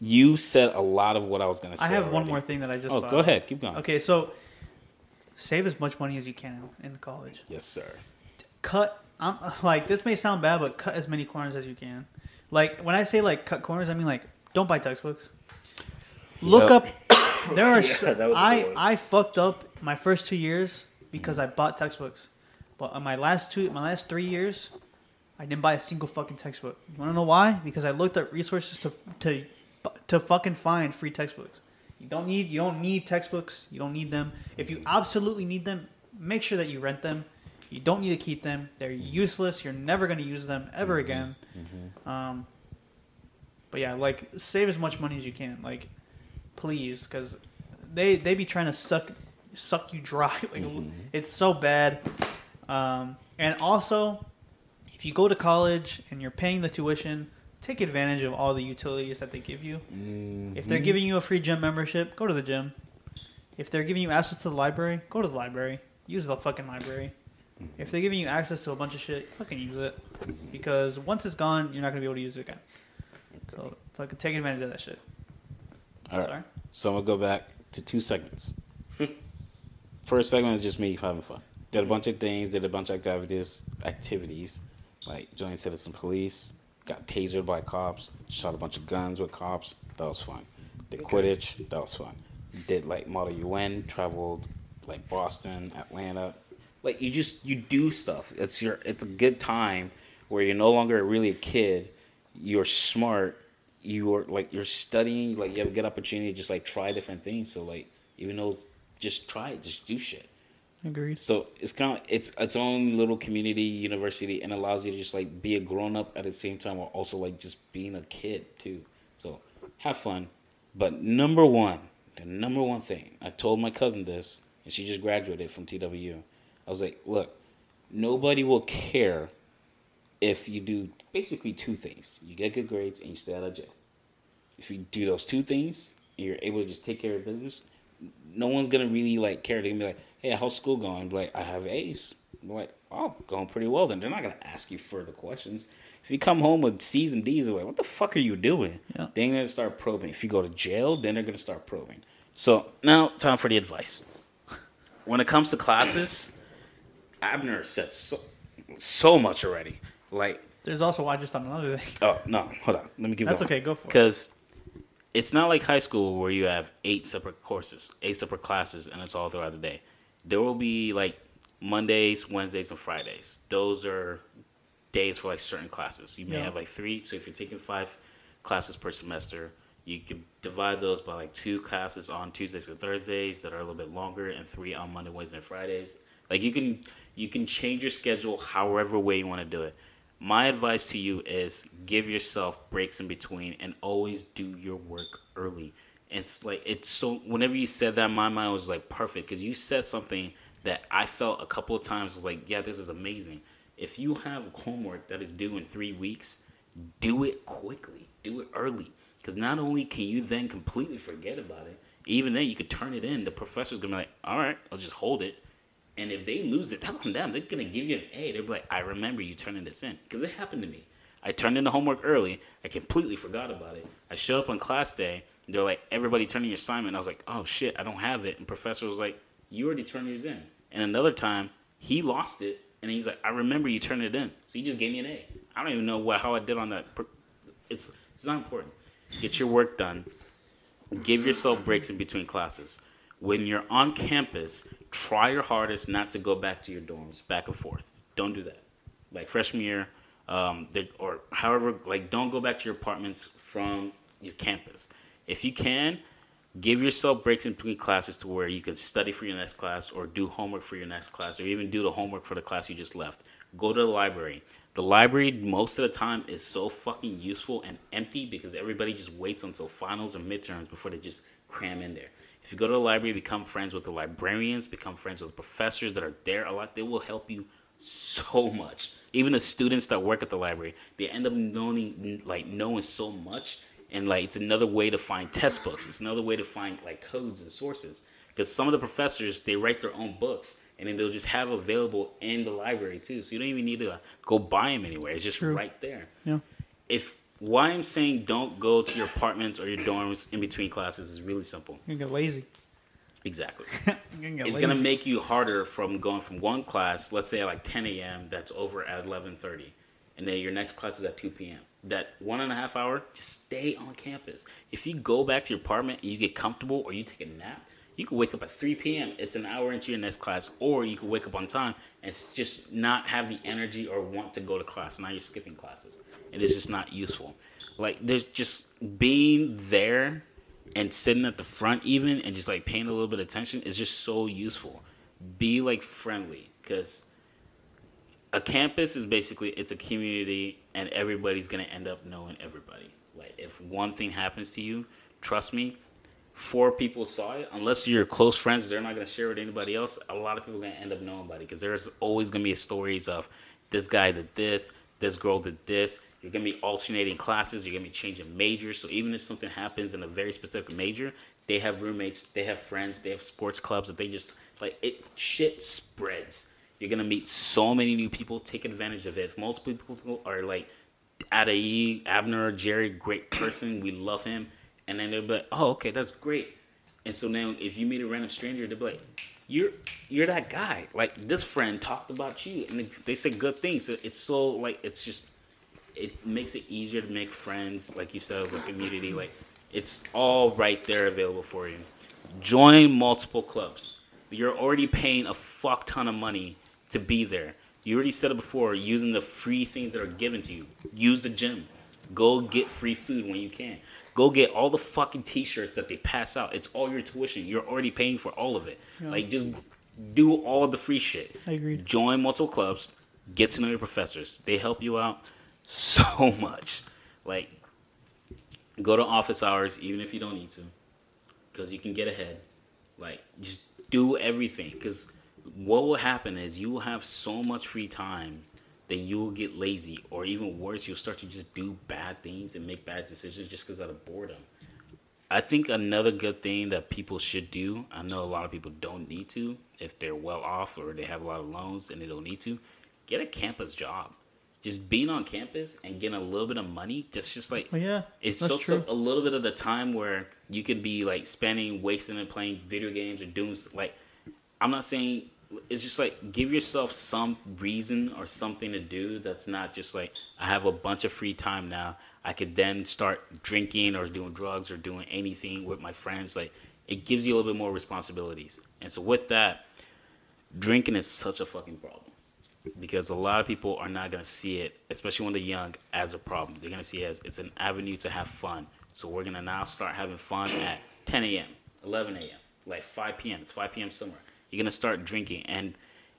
you said a lot of what I was gonna say. I have one more thing that I just. Oh, thought go ahead, keep going. Okay, so save as much money as you can in college. Yes, sir. Cut. I'm like this may sound bad, but cut as many corners as you can. Like when I say like cut corners, I mean like don't buy textbooks. Look Yep. up. There are. Yeah, so- that was a I. I fucked up my first two years because I bought textbooks, but on my last two, my last three years, I didn't buy a single fucking textbook. You want to know why? Because I looked at resources to to to fucking find free textbooks. You don't need you don't need textbooks. You don't need them. If you absolutely need them, make sure that you rent them. You don't need to keep them. They're useless. You're never going to use them ever again. Um, but yeah, like save as much money as you can. Like, please, because they they be trying to suck suck you dry. Like mm-hmm. it's so bad. Um, and also, if you go to college and you're paying the tuition, take advantage of all the utilities that they give you. If they're mm-hmm. giving you a free gym membership, go to the gym. If they're giving you access to the library, go to the library. Use the fucking library. If they're giving you access to a bunch of shit, fucking use it. Mm-hmm. Because once it's gone, you're not gonna be able to use it again. So fucking take advantage of that shit. All right. Sorry. So I'm gonna go back to two segments. First segment is just me having fun. Did a bunch of things, did a bunch of activities, activities, like joined citizen police, got tasered by cops, shot a bunch of guns with cops. That was fun. Did Quidditch. That was fun. Did like Model UN, traveled like Boston, Atlanta. Like you just you do stuff. It's your it's a good time where you're no longer really a kid. You're smart. You're like you're studying. Like you have a good opportunity to just like try different things. So like even though just try it, just do shit. Agreed. So it's kind of it's its own little community university and allows you to just like be a grown up at the same time while also like just being a kid too. So have fun. But number one, the number one thing, I told my cousin this, and she just graduated from TWU. I was like, look, nobody will care if you do basically two things. You get good grades and you stay out of jail. If you do those two things, and you're able to just take care of business, no one's gonna really like care. They're gonna be like, "Hey, how's school going?" Be like, "I have A's." I'm like, "Oh, going pretty well." Then they're not gonna ask you further questions. If you come home with C's and D's, like, "What the fuck are you doing?" Yeah. They're gonna start probing. If you go to jail, then they're gonna start probing. So now, time for the advice. When it comes to classes, Abner said so so much already. Like, There's also I just on another thing. oh no, hold on, let me keep That's going. okay, go for it. Because it's not like high school where you have eight separate courses, eight separate classes, and it's all throughout the day. There will be like Mondays, Wednesdays, and Fridays. Those are days for like certain classes. You may Yeah. have like three. So if you're taking five classes per semester, you can divide those by like two classes on Tuesdays and Thursdays that are a little bit longer, and three on Monday, Wednesday, and Fridays. Like you can you can change your schedule however way you want to do it. My advice to you is give yourself breaks in between and always do your work early. It's like it's so whenever you said that my mind was like perfect because you said something that I felt a couple of times was like, yeah, this is amazing. If you have homework that is due in three weeks, do it quickly, do it early. Because not only can you then completely forget about it, even then you could turn it in. The professor's gonna be like, all right, I'll just hold it. And if they lose it, that's on them. They're gonna give you an A. They're like, I remember you turning this in. Because it happened to me. I turned in the homework early. I completely forgot about it. I showed up on class day. And they're like, everybody turn in your assignment. I was like, oh shit, I don't have it. And professor was like, you already turned yours in. And another time, he lost it. And he's like, I remember you turned it in. So he just gave me an A. I don't even know what how I did on that. It's it's not important. Get your work done. Give yourself breaks in between classes. When you're on campus, try your hardest not to go back to your dorms back and forth. Don't do that. Like freshman year, um, or however, like don't go back to your apartments from your campus. If you can, give yourself breaks in between classes to where you can study for your next class or do homework for your next class or even do the homework for the class you just left. Go to the library. The library most of the time is so fucking useful and empty because everybody just waits until finals or midterms before they just cram in there. If you go to the library, become friends with the librarians, become friends with professors that are there a lot, they will help you so much. Even the students that work at the library, they end up knowing like knowing so much and like it's another way to find test books. It's another way to find like codes and sources. Because some of the professors they write their own books and then they'll just have available in the library too. So you don't even need to go buy them anywhere. It's just True. right there. Yeah. If why I'm saying don't go to your apartments or your dorms in between classes is really simple. You're get lazy. Exactly. You're gonna get it's lazy. gonna make you harder from going from one class, let's say at like 10 a.m. that's over at 11:30, and then your next class is at 2 p.m. That one and a half hour, just stay on campus. If you go back to your apartment and you get comfortable, or you take a nap, you can wake up at 3 p.m. It's an hour into your next class, or you can wake up on time and just not have the energy or want to go to class. Now you're skipping classes, and it's just not useful. Like there's just being there and sitting at the front even and just like paying a little bit of attention is just so useful. Be like friendly because a campus is basically it's a community and everybody's gonna end up knowing everybody. Like if one thing happens to you, trust me, four people saw it. Unless you're close friends, they're not gonna share with anybody else. A lot of people are gonna end up knowing about it because there's always gonna be stories of this guy did this, this girl did this. You're gonna be alternating classes. You're gonna be changing majors. So even if something happens in a very specific major, they have roommates, they have friends, they have sports clubs that they just like. It shit spreads. You're gonna meet so many new people. Take advantage of it. If multiple people are like, Adae, Abner, Jerry, great person, we love him, and then they'll be like, oh, okay, that's great. And so now, if you meet a random stranger, they'll be like, you're you're that guy. Like this friend talked about you, and they- said good things. So it's so like it's just it makes it easier to make friends, like you said, a community. Like it's all right there available for you. Join multiple clubs. You're already paying a fuck ton of money to be there. You already said it before, using the free things that are given to you. Use the gym. Go get free food when you can. Go get all the fucking t-shirts that they pass out. It's all your tuition. You're already paying for all of it. Like just do all the free shit. I agreed. Join multiple clubs. Get to know your professors. They help you out so much. Like go to office hours even if you don't need to because you can get ahead like just do everything because what will happen is you will have so much free time that you will get lazy or even worse you'll start to just do bad things and make bad decisions just because out of boredom i think another good thing that people should do i know a lot of people don't need to if they're well off or they have a lot of loans and they don't need to get a campus job just being on campus and getting a little bit of money just just like Oh yeah, it soaks true. up a little bit of the time where you can be like spending, wasting and playing video games or doing like. I'm not saying it's just like give yourself some reason or something to do that's not just like I have a bunch of free time now. I could then start drinking or doing drugs or doing anything with my friends. Like it gives you a little bit more responsibilities. And so with that, drinking is such a fucking problem because a lot of people are not going to see it, especially when they're young, as a problem. They're going to see it as it's an avenue to have fun. So we're going to now start having fun at 10 a.m., 11 a.m., like 5 p.m. It's 5 p.m. somewhere. You're going to start drinking, and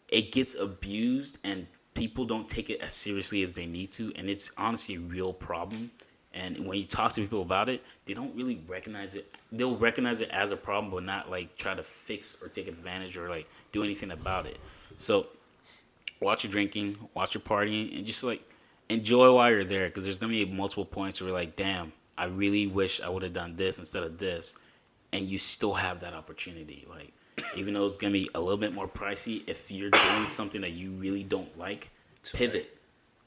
it gets abused, and people don't take it as seriously as they need to. And it's honestly a real problem. And when you talk to people about it, they don't really recognize it. They'll recognize it as a problem, but not like try to fix or take advantage or like do anything about it. So watch your drinking, watch your partying, and just like enjoy while you're there because there's gonna be multiple points where you're like, damn, I really wish I would have done this instead of this, and you still have that opportunity. Like, even though it's gonna be a little bit more pricey, if you're doing something that you really don't like, pivot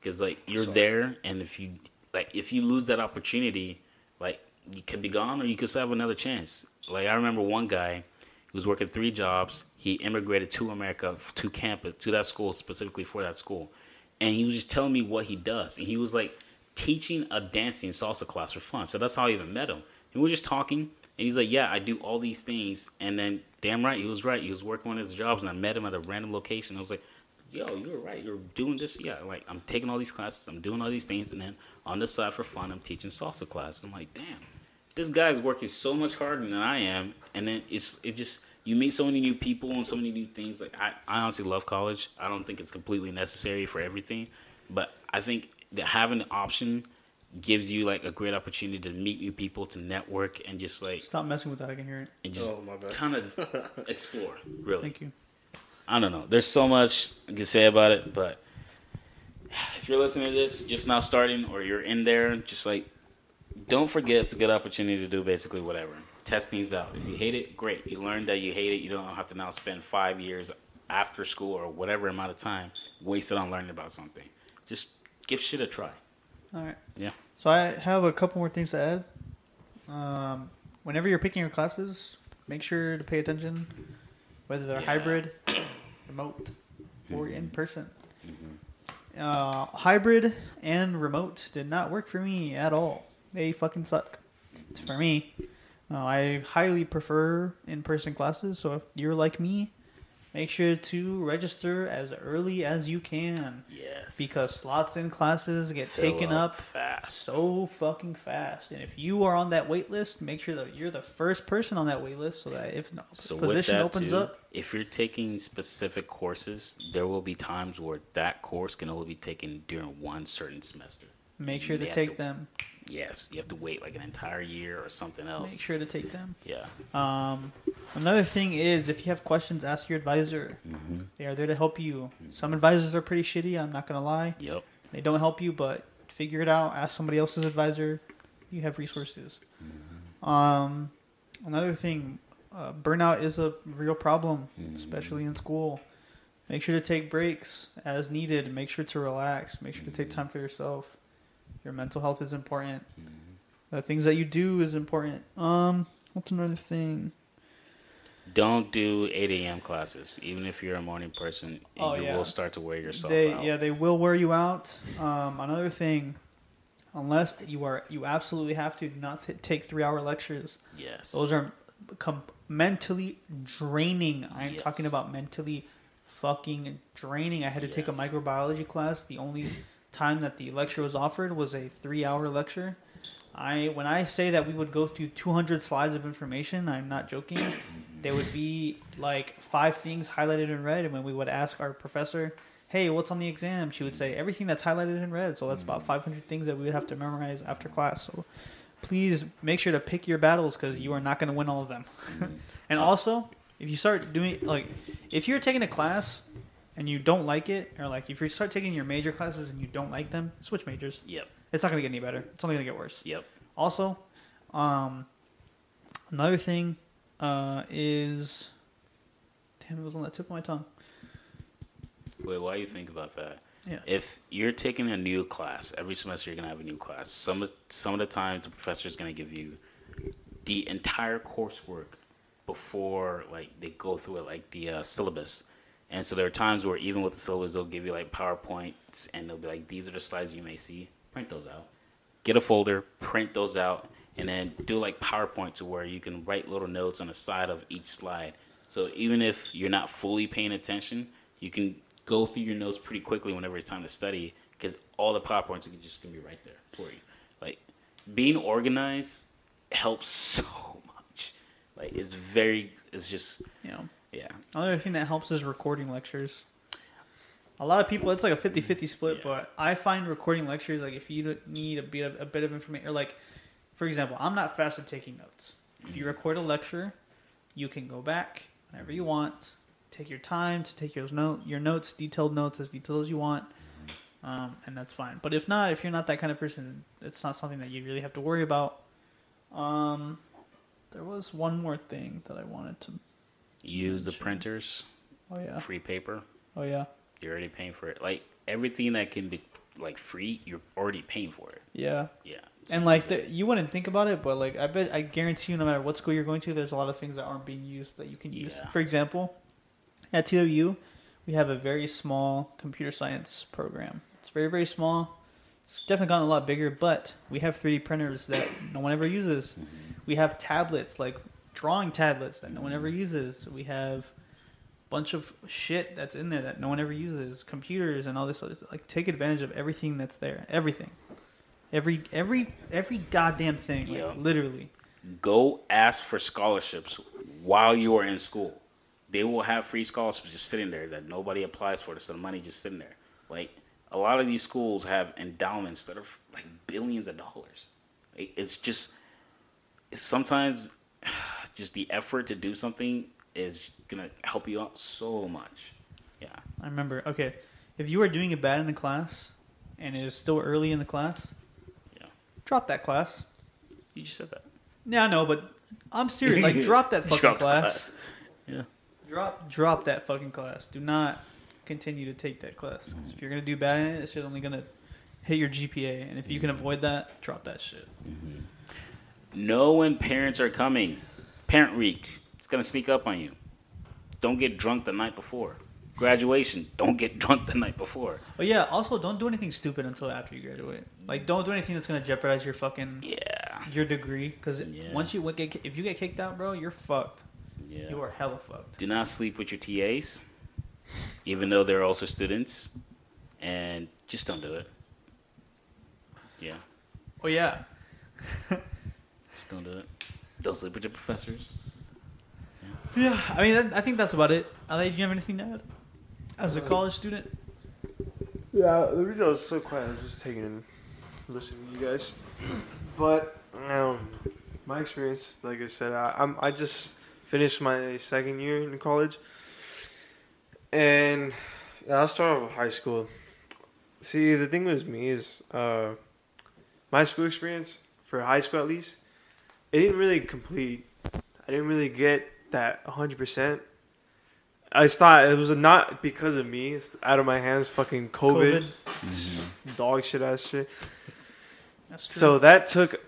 because like you're there, and if you like, if you lose that opportunity, like you could be gone or you could still have another chance. Like I remember one guy who was working three jobs. He immigrated to America to campus to that school specifically for that school, and he was just telling me what he does. And he was like teaching a dancing salsa class for fun. So that's how I even met him. And we were just talking, and he's like, "Yeah, I do all these things." And then, damn right, he was right. He was working on his jobs, and I met him at a random location. I was like, "Yo, you're right. You're doing this. Yeah, like I'm taking all these classes. I'm doing all these things, and then on the side for fun, I'm teaching salsa class." I'm like, "Damn." this guy's working so much harder than I am, and then it's it just you meet so many new people and so many new things. Like I, I honestly love college. I don't think it's completely necessary for everything, but I think that having the option gives you like a great opportunity to meet new people, to network, and just like Stop messing with that. I can hear it. and just Oh, kind of explore. Really, Thank you. I don't know. There's so much I can say about it, but if you're listening to this, just now starting, or you're in there, just like, don't forget it's a good opportunity to do basically whatever. Test things out. If you hate it, great. You learn that you hate it. You don't have to now spend five years after school or whatever amount of time wasted on learning about something. Just give shit a try. All right. Yeah. So I have a couple more things to add. Um, whenever you're picking your classes, make sure to pay attention, whether they're Yeah. hybrid, remote, or in person. Uh, hybrid and remote did not work for me at all. They fucking suck. It's for me. Uh, I highly prefer in-person classes. So if you're like me, make sure to register as early as you can Yes. because slots in classes get Fill taken up fast. so fucking fast. And if you are on that wait list, make sure that you're the first person on that wait list so that if So position opens too, up, if you're taking specific courses, there will be times where that course can only be taken during one certain semester. make sure to take to- them. Yes, you have to wait like an entire year or something else. Make sure to take them. Yeah. Um, another thing is if you have questions, ask your advisor. Mm-hmm. They are there to help you. Some advisors are pretty shitty. I'm not gonna lie. Yep. They don't help you, but figure it out. Ask somebody else's advisor. You have resources. Um, another thing, uh, burnout is a real problem, especially in school. Make sure to take breaks as needed. Make sure to relax. Make sure to take time for yourself. Your mental health is important. The things that you do is important. Um, what's another thing? Don't do 8 a.m. classes. Even if you're a morning person, Oh, you yeah. will start to wear yourself they out. yeah they will wear you out. Um, another thing, unless you are you absolutely have to do not th- take three hour lectures. Yes. Those are com- mentally draining. I'm Yes. talking about mentally fucking draining. I had to take a microbiology class. The only time that the lecture was offered was a three hour lecture. I when I say that we would go through 200 slides of information, I'm not joking. there would be like five things highlighted in red, and when we would ask our professor, "Hey, what's on the exam?" she would say everything that's highlighted in red. So that's about mm. 500 things that we would have to memorize after class. So please make sure to pick your battles because you are not going to win all of them. Mm. and also, if you start doing like, if you're taking a class and you don't like it, or like if you start taking your major classes and you don't like them, switch majors. Yep. It's not going to get any better. It's only going to get worse. Yep. Also, um, another thing uh, is, damn, it was on the tip of my tongue. Wait, why do you think about that? Yeah. If you're taking a new class every semester, you're gonna have a new class. Some of some of the times, the professor is gonna give you the entire coursework before like they go through it, like the uh, syllabus. And so there are times where even with the syllabus, they'll give you like PowerPoints, and they'll be like, "These are the slides you may see. Print those out. Get a folder, print those out, and then do like PowerPoint to where you can write little notes on the side of each slide. So even if you're not fully paying attention, you can go through your notes pretty quickly whenever it's time to study because all the PowerPoints are just gonna be right there for you. Like being organized helps so much. Like it's very, it's just You know, yeah. another thing that helps is recording lectures. A lot of people, it's like a 50-50 split, Yeah. but I find recording lectures like if you need a bit of a bit of information, or like, for example, I'm not fast at taking notes. If you record a lecture, you can go back whenever you want, take your time to take your note, your notes, detailed notes as detailed as you want, um, and that's fine. But if not, if you're not that kind of person, it's not something that you really have to worry about. Um, there was one more thing that I wanted to. Use the printers, Oh yeah. free paper. Oh yeah. You're already paying for it. Like everything that can be like free, you're already paying for it. Yeah. Yeah. And like the, you wouldn't think about it, but like I bet I guarantee you, no matter what school you're going to, there's a lot of things that aren't being used that you can use. Yeah. For example, at TWU, we have a very small computer science program. It's very very small. It's definitely gotten a lot bigger, but we have 3D printers that no one ever uses. Mm-hmm. We have tablets like drawing tablets that no one ever mm. uses. We have a bunch of shit that's in there that no one ever uses. Computers and all this other like take advantage of everything that's there. Everything. Every every every goddamn thing. Like Yeah. literally. go ask for scholarships while you are in school. They will have free scholarships just sitting there that nobody applies for. So the money just sitting there. Like a lot of these schools have endowments that are like billions of dollars. It's just it's sometimes just the effort to do something is gonna help you out so much. Yeah. I remember. Okay, if you are doing it bad in the class, and it is still early in the class, Yeah. drop that class. You just said that. Yeah, I know, but I'm serious. Like, drop that fucking Drop the class. Yeah. Drop, drop that fucking class. Do not continue to take that class. 'Cause if you're gonna do bad in it, it's just only gonna hit your GPA. And if you can mm-hmm. avoid that, drop that shit. Mm-hmm. Know when parents are coming. Parent week. It's gonna sneak up on you. Don't get drunk the night before. Graduation. Don't get drunk the night before. But yeah, also don't do anything stupid until after you graduate. Like, don't do anything that's gonna jeopardize your fucking Yeah. your degree. Because Yeah. once you get, if you get kicked out, bro, you're fucked. Yeah. You are hella fucked. Do not sleep with your TAs, even though they're also students, and just don't do it. Yeah. Oh yeah. Just don't do it. Don't sleep with your professors. Yeah, I mean, that, I think that's about it. Ale, do you have anything to add? As a college student, Yeah, the reason I was so quiet, I was just taking and listening to you guys. But um, my experience, like I said, I, I'm I just finished my second year in college, and yeah, I'll start off with high school. See, the thing with me is, uh, my school experience for high school at least, it didn't really complete. I didn't really get that hundred percent. I thought it was not because of me. It's out of my hands. Fucking COVID, dog shit ass shit. That's true. So that took,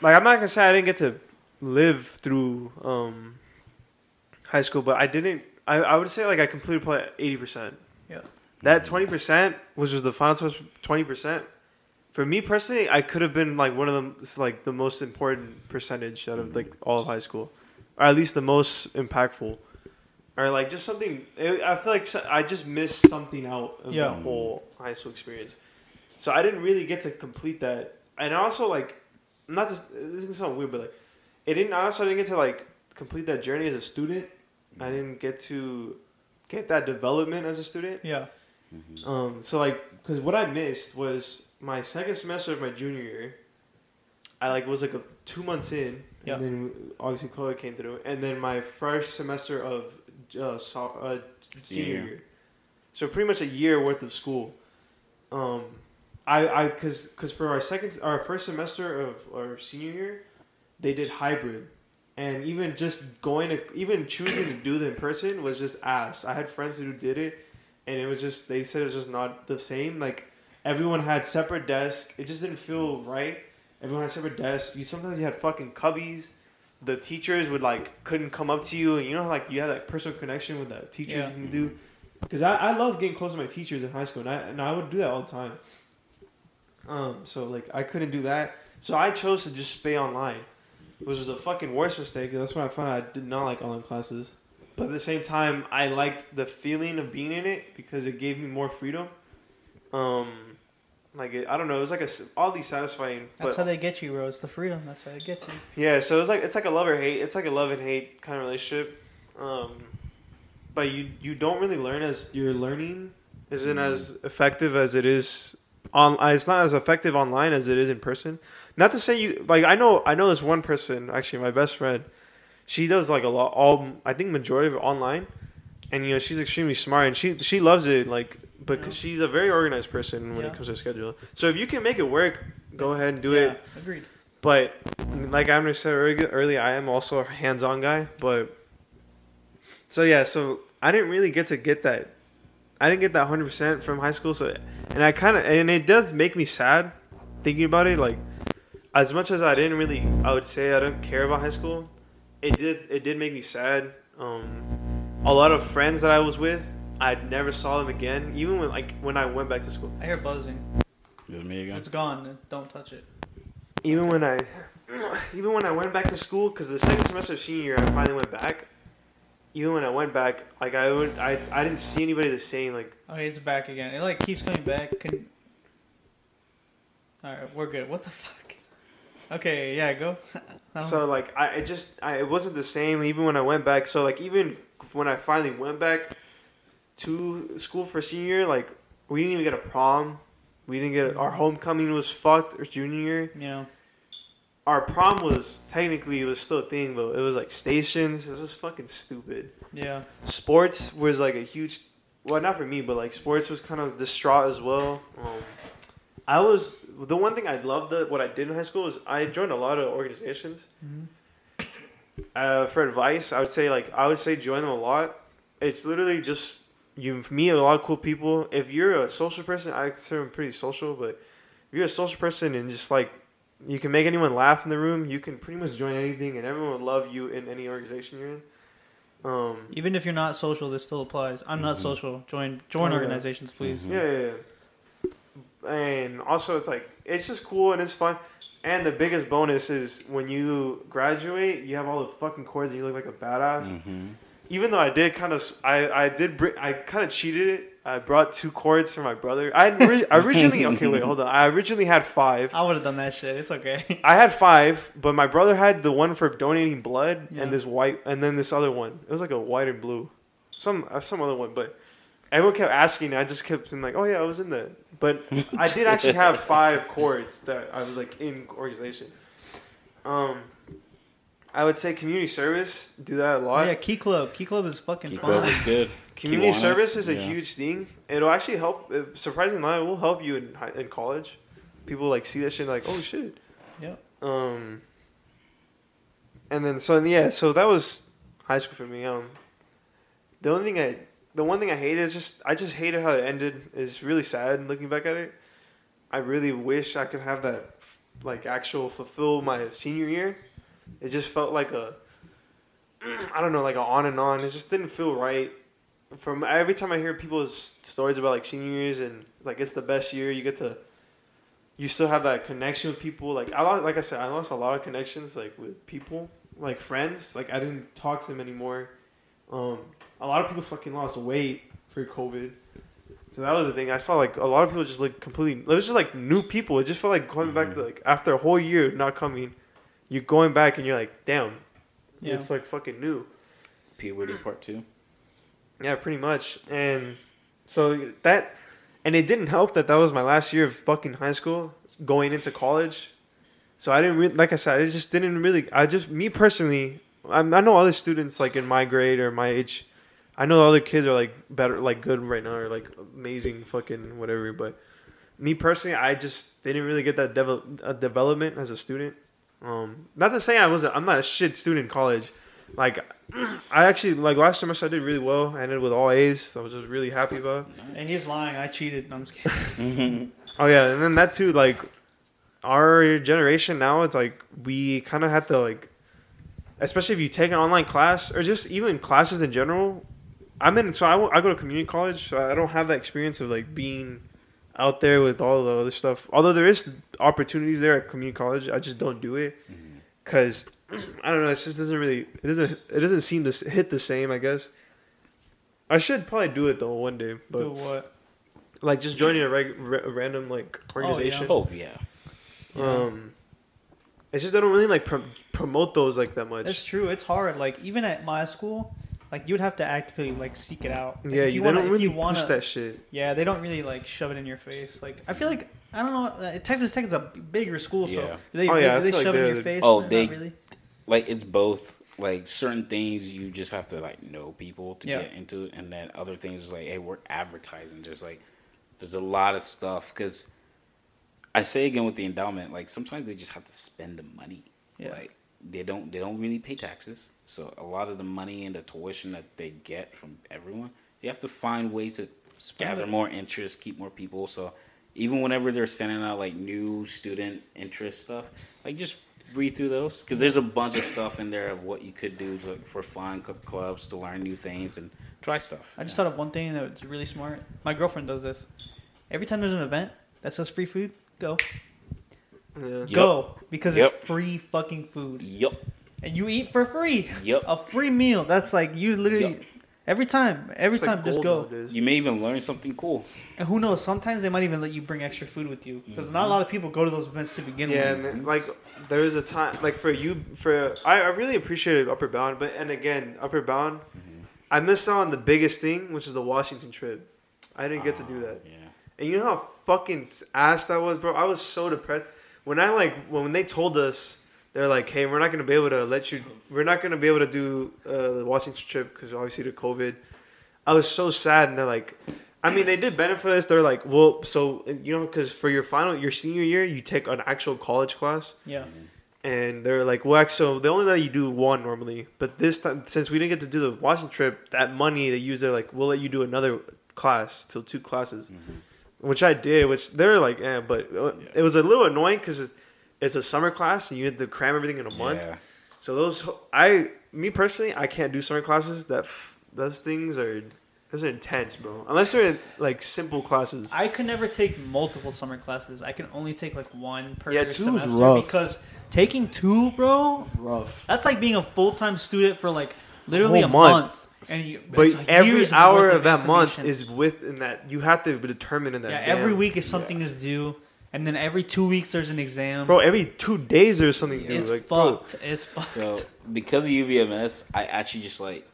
like, I'm not gonna say I didn't get to live through um, high school, but I didn't. I, I would say like I completed probably eighty percent. Yeah. That twenty percent, which was the final twenty percent, for me personally, I could have been like one of them, like the most important percentage out of like all of high school, or at least the most impactful, or like just something. I feel like I just missed something out of Yeah. the whole high school experience. So I didn't really get to complete that, and also like, not just this is gonna sound weird, but like, it didn't. Also, I didn't get to like complete that journey as a student. I didn't get to get that development as a student. yeah. Um, so like, cause what I missed was my second semester of my junior year. I like was like a two months in, Yeah. and then obviously COVID came through, and then my first semester of uh, so, uh, senior Senior. year. So pretty much a year worth of school. Um, I I cause cause for our second our first semester of our senior year, they did hybrid, and even just going to even choosing to do them in person was just ass. I had friends who did it, and it was just they said it was just not the same. Like everyone had separate desks. It just didn't feel right. Everyone had separate desks. You sometimes you had fucking cubbies. The teachers would like couldn't come up to you, and you know like you had that personal connection with the teachers Yeah. you can do. Because I, I love getting close to my teachers in high school, and I and I would do that all the time. Um, so like I couldn't do that, so I chose to just stay online, which was a fucking worst mistake. That's when I found out I did not like online classes. But at the same time, I liked the feeling of being in it because it gave me more freedom. Um, like it, I don't know, it was like a s- oddly satisfying. That's but how they get you, bro. It's the freedom. That's how they get you. yeah, so it's like it's like a love or hate. It's like a love and hate kind of relationship. Um, but you you don't really learn as your learning isn't as effective as it is on. uh, It's not as effective online as it is in person. Not to say you like I know I know this one person actually my best friend. She does like a lot all I think majority of it online, and you know she's extremely smart and she she loves it like because she's a very organized person when Yeah. it comes to her schedule. So if you can make it work, go ahead and do yeah, it. Agreed. But like I said early- earlier, I am also a hands-on guy. But so yeah, so I didn't really get to get that. I didn't get that hundred percent from high school. So and I kind of and it does make me sad thinking about it. Like as much as I didn't really, I would say I don't care about high school. It did. It did make me sad. Um, a lot of friends that I was with, I never saw them again. Even when like when I went back to school. I hear buzzing. Is it me again? It's gone. Don't touch it. even when I even when I went back to school because the second semester of senior year I finally went back. Even when I went back, like I would, I I didn't see anybody the same. Like Okay, it's back again. It like keeps coming back. Can... All right, we're good. What the fuck? Okay, yeah, go. So, like I it just I it wasn't the same. Even when I went back, so like even when I finally went back to school for senior year, like we didn't even get a prom. We didn't get our homecoming was fucked or junior year. yeah, Our prom was technically it was still a thing, but it was like stations. It was just fucking stupid. yeah, sports was like a huge well not for me but like sports was kind of distraught as well um, i was the one thing i loved that what i did in high school is i joined a lot of organizations Mhm. uh, for advice i would say like i would say join them a lot it's literally just you meet a lot of cool people if you're a social person i consider them pretty social but if you're a social person and just like you can make anyone laugh in the room you can pretty much join anything and everyone would love you in any organization you're in um, even if you're not social, this still applies. I'm not Mhm. social. Join join Oh, yeah. organizations, please. Mhm. Yeah, yeah, yeah. And also, it's like it's just cool and it's fun. And the biggest bonus is when you graduate, you have all the fucking cords and you look like a badass. Mm-hmm. Even though I did kind of, I I did br- I kind of cheated it. I brought two cords for my brother. I ori- originally okay wait hold on. I originally had five. I would have done that shit. It's okay. I had five, but my brother had the one for donating blood Yeah. and this white, and then this other one. It was like a white and blue, some uh, some other one. But everyone kept asking. I just kept being like, "Oh yeah, I was in that." But I did actually have five cords that I was like in organizations. Um, I would say community service. Do that a lot. yeah, Key Club. Key Club is fucking Keep fun. up is good. Community Kiwanis, service is a yeah. huge thing. It'll actually help. uh, Surprisingly, it will help you in in college. People like see that shit like, "Oh shit." Yeah. Um, and then so yeah, so that was high school for me. Um, the only thing I, the one thing I hate is just I just hated how it ended. It's really sad looking back at it. I really wish I could have that, like actual fulfill my senior year. It just felt like a, I don't know, like a on and on. It just didn't feel right. From every time I hear people's stories about like senior years and like it's the best year, you get to, you still have that connection with people. Like I lost, like I said, I lost a lot of connections like with people, like friends. Like I didn't talk to them anymore. Um, a lot of people fucking lost weight for COVID. So that was the thing. I saw like a lot of people just like completely. It was just like new people. It just felt like going back to like after a whole year not coming, you're going back and you're like, damn, Yeah. it's like fucking new. Puberty part two. Yeah, pretty much. And so that, and it didn't help that that was my last year of fucking high school, going into college. So I didn't really, like I said, I just didn't really. I just me personally, I, I know other students like in my grade or my age. I know other kids are like better, like good right now, or like amazing, fucking whatever. But me personally, I just didn't really get that devel- uh, development as a student. Um, not to say I wasn't. I'm not a shit student in college. Like, I actually like last semester I did really well. I ended with all A's. So I was just really happy about. And he's lying. I cheated. No, I'm just kidding. Oh yeah, and then that too. Like, our generation now, it's like we kind of have to like, especially if you take an online class or just even classes in general. I'm in, so I, I go to community college, so I don't have that experience of like being out there with all the other stuff. Although there is opportunities there at community college, I just don't do it because I don't know. It just doesn't really. It doesn't. It doesn't seem to hit the same. I guess. I should probably do it though one day, Do but what? like just joining a, reg- ra- a random like organization. Oh yeah. Um, it's just I don't really like prom- promote those like that much. That's true. It's hard. Like even at my school, like you would have to actively like seek it out. Like, yeah, if you, wanna- don't if really you push wanna- that shit. Yeah, they don't really like shove it in your face. Like I feel like I don't know. uh, Texas Tech is a bigger school, so Yeah. do they, Oh, yeah, I do they feel like shove it in they're your the- face? Oh, they- really. Like it's both. Like certain things you just have to like know people to Yeah. get into, and then other things is like, hey, we're advertising. There's like, there's a lot of stuff because I say again with the endowment, like sometimes they just have to spend the money. Yeah. Like they don't they don't really pay taxes, so a lot of the money and the tuition that they get from everyone, they have to find ways to Spend gather it. more interest, keep more people. So even whenever they're sending out like new student interest stuff, like just read through those because there's a bunch of stuff in there of what you could do to, for fun cl- clubs to learn new things and try stuff. I just thought of one thing that's really smart. My girlfriend does this. Every time there's an event that says free food, go. Yeah. Go. Because Yep. it's free fucking food. Yup. And you eat for free. Yep. A free meal. That's like you literally Yep. every time. Every It's like time just go. nowadays. You may even learn something cool. And who knows, sometimes they might even let you bring extra food with you. Because not a mm-hmm. lot of people go to those events to begin with. Yeah, with. and then, like there was a time like for you for I, I really appreciated Upward Bound, but and again Upward Bound, mm-hmm. I missed out on the biggest thing, which is the Washington trip. I didn't get to do ah, that. Yeah. And you know how fucking ass that was, bro. I was so depressed when I like when they told us they're like, "Hey, we're not gonna be able to let you. We're not gonna be able to do uh, the Washington trip because obviously the COVID." I was so sad, and they're like, I mean, they did benefit us. They're like, well, so you know, because for your final, your senior year, you take an actual college class, Yeah. and they're like, well, so they only let you do one normally, but this time, since we didn't get to do the Washington trip, that money they use, they're like, we'll let you do another class, till two classes, which I did. Which they're like, eh, but uh, Yeah. it was a little annoying because it's, it's a summer class and you had to cram everything in a month. Yeah. So those, I, me personally, I can't do summer classes. That f- those things are, those are intense, bro. Unless they're like simple classes. I could never take multiple summer classes. I can only take like one per Yeah, two is semester rough. because taking two, bro, rough. that's like being a full time student for like literally Whole a month. month. And you, But like every hour worth of that month is within that. You have to be determined in that. yeah. Every week is something is due, and then every two weeks there's an exam. bro. Every two days there's something due. it's like, bro, fucked. It's fucked. So because of UVMS, I actually just like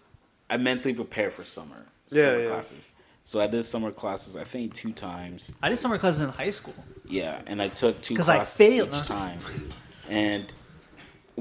I mentally prepare for summer, Yeah, summer yeah. classes. So I did summer classes. I think two times. I did summer classes in high school. Yeah, and I took two 'Cause I failed. each time. And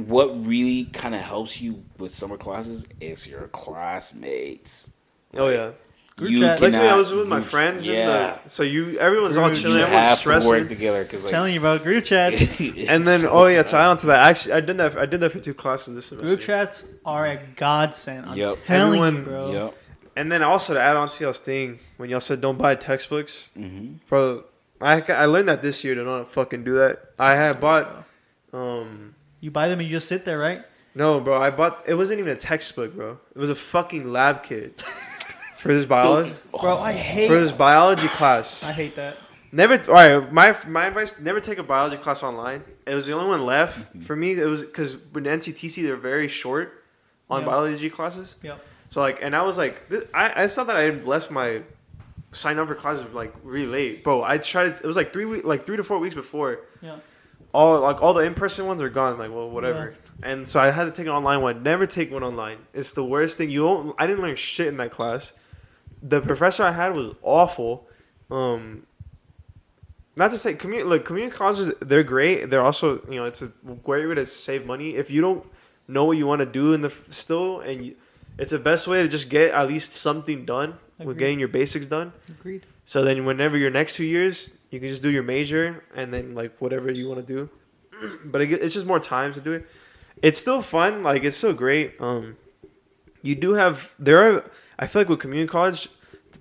what really kind of helps you with summer classes is your classmates. oh yeah. Group You chat. Like me, I was with my friends. Yeah, Yeah. The, so you, everyone's all Group- chilling. you Everyone's have to work together because like telling you about group chats. and then, oh yeah, to add on to that, actually, I did that. I did that for two classes this semester. group chats are a godsend. I'm Yep. telling you, bro. Yep. And then also to add on to y'all's thing, when y'all said don't buy textbooks, Mm-hmm. bro, I, I learned that this year to not fucking do that. I had bought, um, You buy them and you just sit there, right? no, bro, I bought, it wasn't even a textbook, bro. It was a fucking lab kit for this biology, Bro, I hate. for this biology class. I hate that. Never, all right, my, my advice, never take a biology class online. It was the only one left mm-hmm. for me. It was, because with NCTC, they're very short on Yeah. biology classes. Yep. So like, and I was like, th- I I thought that I had left my sign up for classes like really late, bro. I tried. It was like three week, like three to four weeks before. Yeah. All like all the in person ones are gone. Like well, whatever. And so I had to take an online one. Never take one online. It's the worst thing. You don't. I didn't learn shit in that class. The professor I had was awful. Um. Not to say community like community colleges, they're great. They're also you know it's a great way to save money if you don't know what you want to do in the f- still and you, it's the best way to just get at least something done with getting your basics done. Agreed. So then, whenever your next two years, you can just do your major and then like whatever you want to do. but it, it's just more time to do it. It's still fun. Like it's still great. Um, you do have there are. I feel like with community college,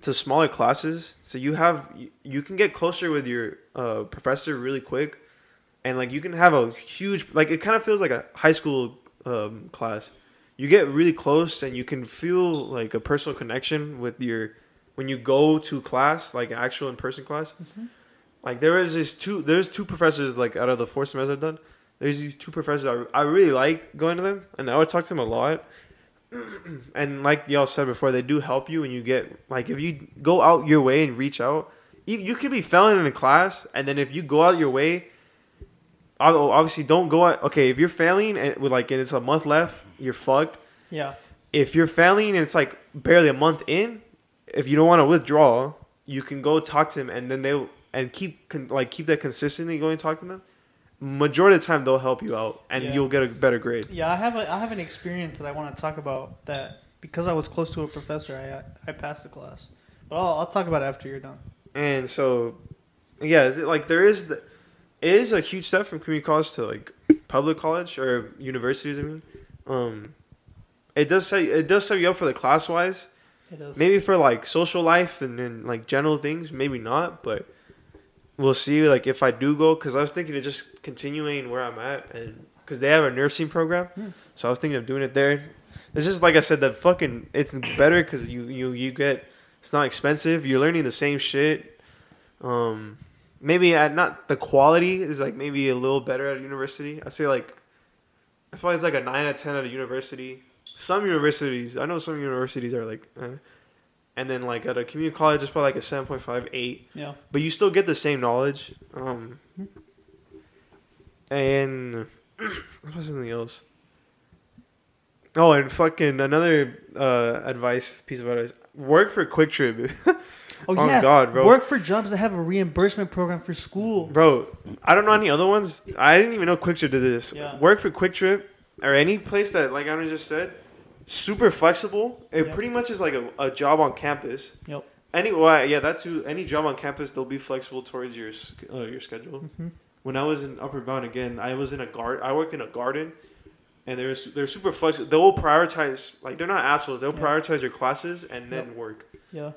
to smaller classes, so you have you, you can get closer with your uh, professor really quick, and like you can have a huge like it kind of feels like a high school um, class. You get really close and you can feel like a personal connection with your when you go to class, like actual in person class. Mm-hmm. Like there is this two there's two professors like out of the four semesters I've done. There's these two professors I, I really liked going to them and I would talk to them a lot. and like y'all said before, they do help you when you get like if you go out your way and reach out. You, you could be failing in a class, and then if you go out your way, ob- obviously don't go out. Okay, if you're failing and with like and it's a month left, you're fucked. Yeah. If you're failing and it's like barely a month in, if you don't want to withdraw, you can go talk to them, and then they and keep con, like keep that consistently going talk to them. Majority of the time, they'll help you out, and Yeah. you'll get a better grade. Yeah, I have a I have an experience that I want to talk about that because I was close to a professor, I I passed the class. But I'll, I'll talk about it after you're done. And so, yeah, like there is the, it is a huge step from community college to like public college or universities. I mean, um, it does set it does set you up for the class wise. It is. Maybe for like social life and then like general things, maybe not, but we'll see. Like if I do go, because I was thinking of just continuing where I'm at, and because they have a nursing program, Hmm. so I was thinking of doing it there. It's just like I said, that fucking it's better because you you you get it's not expensive. You're learning the same shit. Um, maybe at not the quality is like maybe a little better at a university. I say like I feel like it's like a nine out of ten at a university. Some universities, I know some universities are like, eh. and then like at a community college, it's probably like a seven point five eight. Yeah. But you still get the same knowledge. Um, and what was something else? Oh, and fucking another uh, advice, piece of advice: work for QuikTrip. Oh, Oh, yeah. God, bro. Work for jobs that have a reimbursement program for school. Bro, I don't know any other ones. I didn't even know QuikTrip did this. Yeah. Work for QuikTrip or any place that, like I just said, super flexible. It Yeah. pretty much is like a, a job on campus. Yep. Any well, yeah, that's who. Any job on campus, they'll be flexible towards your uh, your schedule. Mhm. When I was in Upward Bound again, I was in a guard. I work in a garden, and they're they're super flexible. They'll prioritize like they're not assholes. They'll Yeah. prioritize your classes and then work. Yeah.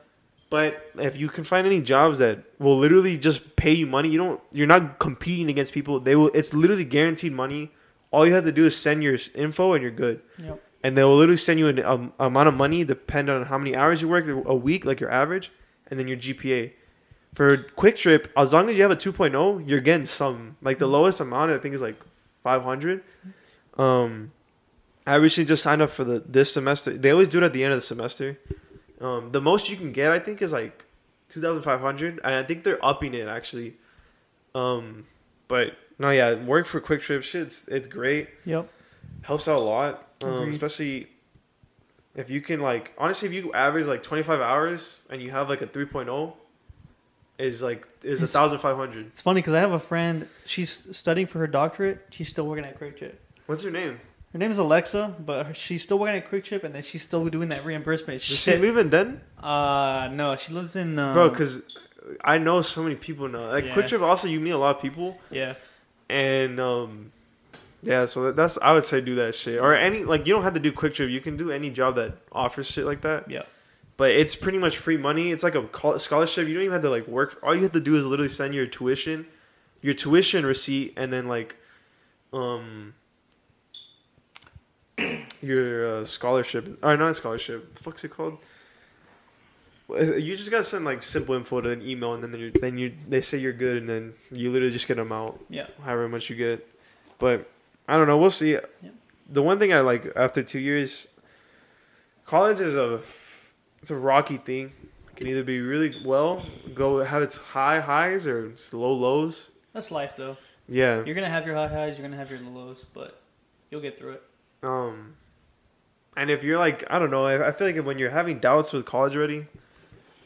But if you can find any jobs that will literally just pay you money, you don't. You're not competing against people. They will. It's literally guaranteed money. All you have to do is send your info, and you're good. Yep. And they will literally send you an um, amount of money depending on how many hours you work a week, like your average, and then your GPA. For QuikTrip, as long as you have a 2.0, you're getting some. Like the lowest amount, I think, is like 500. Um, I recently just signed up for the this semester. They always do it at the end of the semester. Um, the most you can get, I think, is like 2,500, and I think they're upping it actually. Um, but no, yeah, work for QuikTrip, shit, it's, it's great Yep. helps out a lot, um, especially if you can like honestly if you average like 25 hours and you have like a 3.0 is like is a thousand five hundred. It's funny because I have a friend. She's studying for her doctorate. She's still working at Trip. What's her name? Her name is Alexa, but she's still working at QuikTrip, and then she's still doing that reimbursement Does she shit. live in Den? Uh, no, she lives in. Um, Bro, because I know so many people now. Like Yeah. QuikTrip, also you meet a lot of people, yeah, and um, yeah. So that's I would say do that shit or any like you don't have to do QuikTrip. You can do any job that offers shit like that. yeah, but it's pretty much free money. It's like a scholarship. You don't even have to like work. All you have to do is literally send your tuition, your tuition receipt, and then like, um, your uh, scholarship or not scholarship. The fuck's it called? You just gotta send like simple info to an email, and then you then you they say you're good, and then you literally just get them out Yeah. however much you get. But I don't know. We'll see. The one thing I like after two years, college is a it's a rocky thing. It can either be really well, go have its high highs or its low lows. That's life, though. Yeah. You're gonna have your high highs, you're gonna have your lows, but you'll get through it. Um, and if you're like, I don't know, I, I feel like when you're having doubts with college already,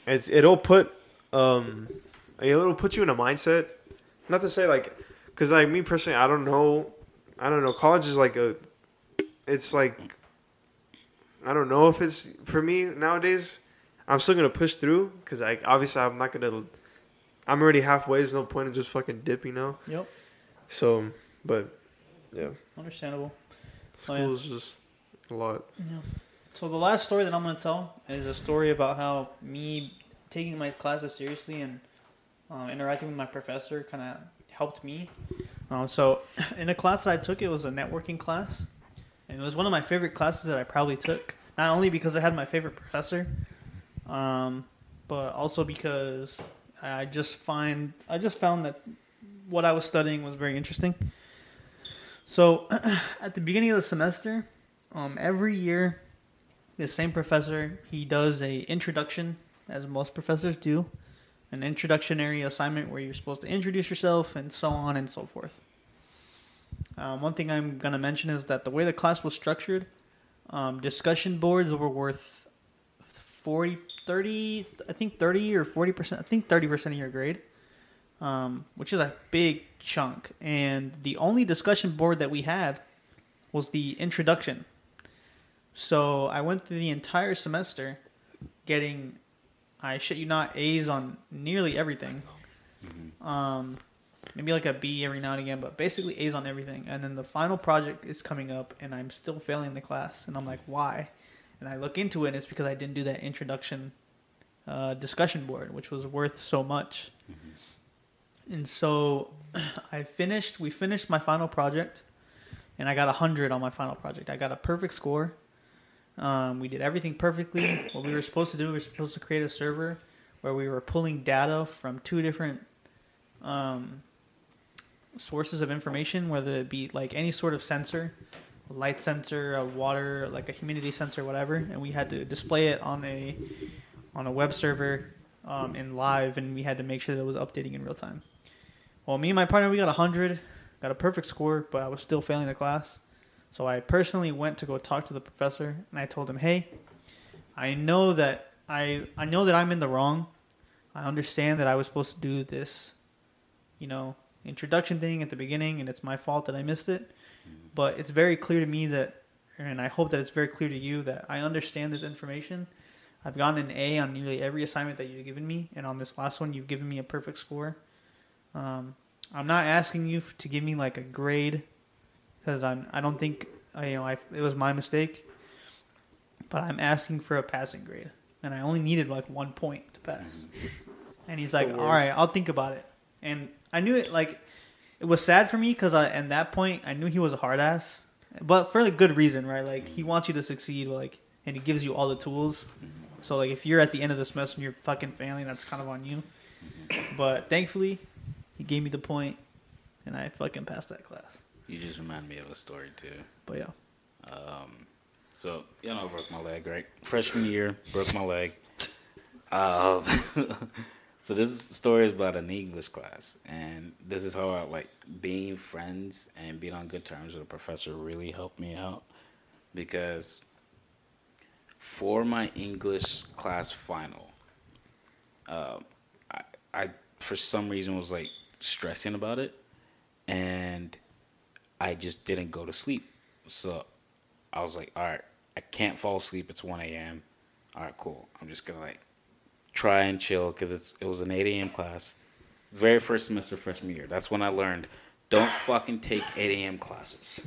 it's it'll put um, it'll put you in a mindset. Not to say like, cause like me personally, I don't know, I don't know. College is like a, it's like, I don't know if it's for me nowadays. I'm still gonna push through, cause like obviously I'm not gonna. I'm already halfway. There's no point in just fucking dipping now. Yep. So, but yeah, Understandable. school Oh, yeah. is just a lot. Yeah. So the last story that I'm gonna tell is a story about how me taking my classes seriously and um, interacting with my professor kind of helped me. Um, so in a class that I took, it was a networking class, and it was one of my favorite classes that I probably took. Not only because I had my favorite professor, um, but also because I just find I just found that what I was studying was very interesting. So at the beginning of the semester, um, every year the same professor he does a introduction as most professors do an introductionary assignment where you're supposed to introduce yourself and so on and so forth. Um, one thing i'm going to mention is that the way the class was structured um, discussion boards were worth 40 30 i think 30 or 40% i think 30% of your grade um, which is a big chunk. And the only discussion board that we had was the introduction. So I went through the entire semester getting, I shit you not, A's on nearly everything. Um, maybe like a B every now and again, but basically A's on everything. And then the final project is coming up, and I'm still failing the class. And I'm like, why? And I look into it, and it's because I didn't do that introduction uh, discussion board, which was worth so much. And so I finished, we finished my final project, and I got a 100 on my final project. I got a perfect score. Um, we did everything perfectly. What we were supposed to do, we were supposed to create a server where we were pulling data from two different um, sources of information, whether it be like any sort of sensor, a light sensor, a water, like a humidity sensor, whatever, and we had to display it on a on a web server um, in live, and we had to make sure that it was updating in real time. Well, me and my partner, we got 100, got a perfect score, but I was still failing the class. So I personally went to go talk to the professor, and I told him, "Hey, I know that I I know that I'm in the wrong. I understand that I was supposed to do this, you know, introduction thing at the beginning, and it's my fault that I missed it. But it's very clear to me that, and I hope that it's very clear to you that I understand this information. I've gotten an A on nearly every assignment that you've given me, and on this last one, you've given me a perfect score. Um, I'm not asking you to give me like a grade because I'm I don't think I, you know I, it was my mistake, but I'm asking for a passing grade, and I only needed like one point to pass. And he's like, "All right, I'll think about it." And I knew it like it was sad for me because I at that point I knew he was a hard ass, but for a good reason, right? Like he wants you to succeed, like, and he gives you all the tools. So like if you're at the end of the semester and you're fucking failing, that's kind of on you. But thankfully, he gave me the point, and I fucking passed that class. You just remind me of a story too. But yeah. Um, so you know, I broke my leg right freshman year. Broke my leg. Um, so this story is about an English class, and this is how I like being friends and being on good terms with a professor really helped me out because for my English class final, um, I, I for some reason was like stressing about it, and I just didn't go to sleep. So I was like, all right, I can't fall asleep. It's 1 a.m. All right, cool. I'm just going to like try and chill because it's it was an 8 a.m. class. Very first semester freshman year. That's when I learned don't fucking take 8 a.m. classes.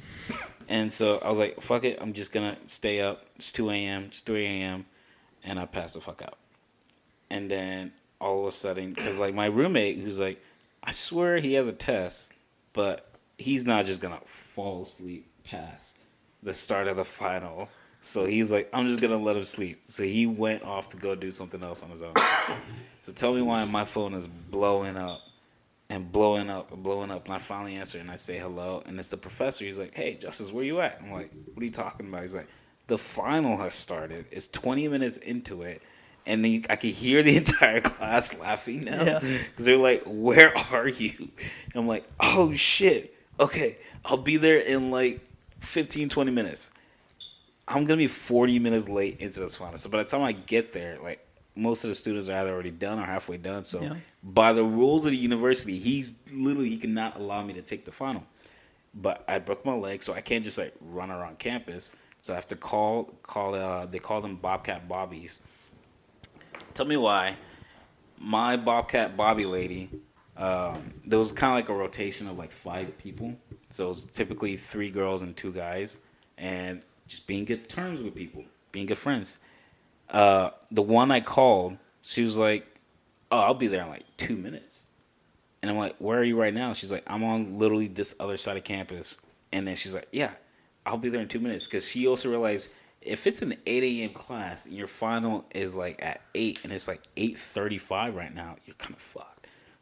And so I was like, fuck it. I'm just going to stay up. It's 2 a.m. It's 3 a.m. and I passed the fuck out. And then all of a sudden, because like my roommate, who's like, I swear he has a test, but he's not just gonna fall asleep past the start of the final. So he's like, I'm just gonna let him sleep. So he went off to go do something else on his own. so tell me why my phone is blowing up and blowing up and blowing up. And I finally answer and I say hello. And it's the professor. He's like, Hey, Justice, where you at? I'm like, What are you talking about? He's like, The final has started. It's 20 minutes into it. And then I can hear the entire class laughing now. Yeah. Because they're like, Where are you? And I'm like, Oh shit. Okay. I'll be there in like 15, 20 minutes. I'm gonna be 40 minutes late into this final. So by the time I get there, like most of the students are either already done or halfway done. So Yeah. by the rules of the university, he's literally he cannot allow me to take the final. But I broke my leg, so I can't just like run around campus. So I have to call call uh they call them Bobcat Bobbies. Tell me why my Bobcat Bobby lady, um, there was kind of like a rotation of like five people. So it was typically three girls and two guys, and just being good terms with people, being good friends. Uh, the one I called, she was like, "Oh, I'll be there in like two minutes," and I'm like, "Where are you right now?" She's like, "I'm on literally this other side of campus," and then she's like, "Yeah, I'll be there in two minutes," because she also realized if it's an 8 a.m. class and your final is like at 8 and it's like 8.35 right now, you're kind of fucked.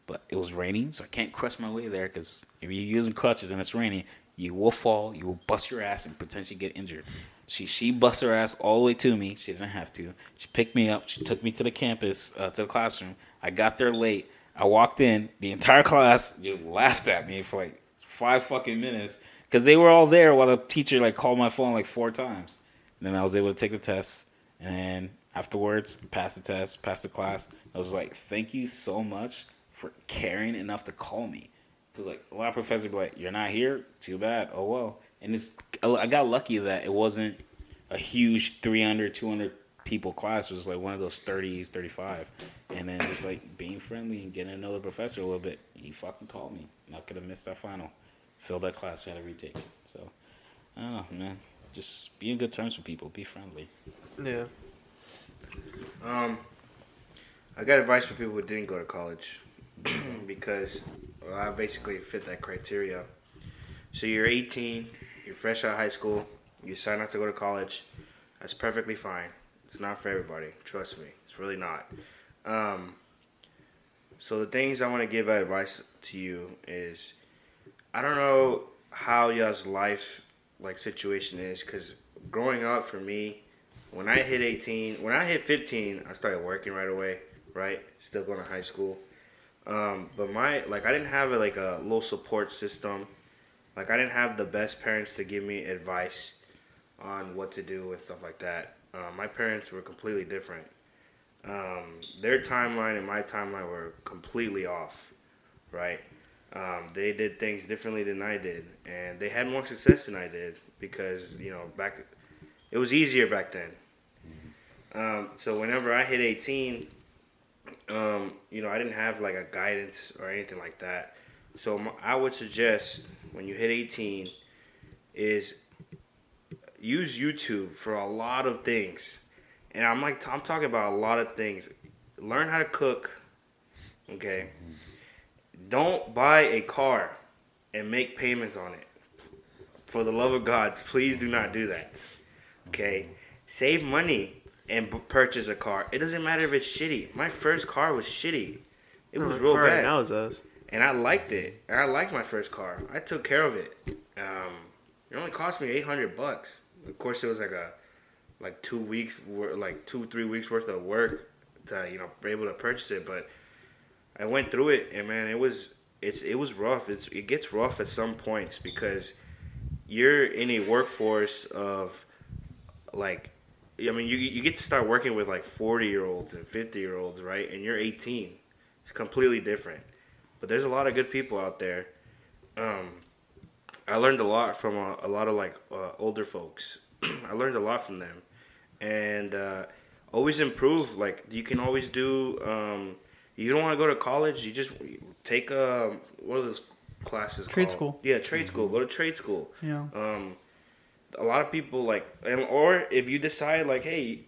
But it was raining, so I can't crush my way there because if you're using crutches and it's raining, you will fall, you will bust your ass and potentially get injured. She she bust her ass all the way to me. She didn't have to. She picked me up. She took me to the campus, uh, to the classroom. I got there late. I walked in. The entire class just laughed at me for like five fucking minutes because they were all there while the teacher like called my phone like four times. And then I was able to take the test, and afterwards, pass the test, pass the class. I was like, "Thank you so much for caring enough to call me." Because like a lot of professors be like, "You're not here, too bad. Oh well." And it's I got lucky that it wasn't a huge 300, 200 people class. It was like one of those 30s, 35. And then just like being friendly and getting to know the professor a little bit, he fucking called me. Not gonna miss that final. Failed that class, had to retake it. So I don't know, man. Just be in good terms with people. Be friendly. Yeah. Um, I got advice for people who didn't go to college because well, I basically fit that criteria. So you're 18, you're fresh out of high school, you decide not to go to college. That's perfectly fine. It's not for everybody. Trust me, it's really not. Um, so the things I want to give advice to you is, I don't know how y'all's life like situation is because growing up for me, when I hit 18, when I hit 15, I started working right away, right? Still going to high school. Um, but my, like, I didn't have a, like a little support system. Like, I didn't have the best parents to give me advice on what to do and stuff like that. Uh, my parents were completely different. Um, their timeline and my timeline were completely off, right? Um, they did things differently than I did, and they had more success than I did because you know back it was easier back then. Um, so whenever I hit 18, um, you know, I didn't have like a guidance or anything like that. So I would suggest when you hit 18 is use YouTube for a lot of things. And I'm like I'm talking about a lot of things. Learn how to cook. Okay. Don't buy a car and make payments on it. For the love of God, please do not do that. Okay? Save money and b- purchase a car. It doesn't matter if it's shitty. My first car was shitty. It was real bad Now is us. and I liked it. And I liked my first car. I took care of it. Um, it only cost me eight hundred bucks. Of course, it was like a like two weeks, like two three weeks worth of work to you know be able to purchase it. But I went through it, and man, it was it's it was rough. It's it gets rough at some points because you're in a workforce of like I mean you you get to start working with like 40 year olds and 50 year olds, right? And you're 18. It's completely different. But there's a lot of good people out there. Um, I learned a lot from a, a lot of like uh, older folks. I learned a lot from them, and uh, always improve. Like you can always do. Um, you don't want to go to college. You just take um, what are those classes? Trade called? school. Yeah, trade school. Go to trade school. Yeah. Um, a lot of people like, and or if you decide like, hey,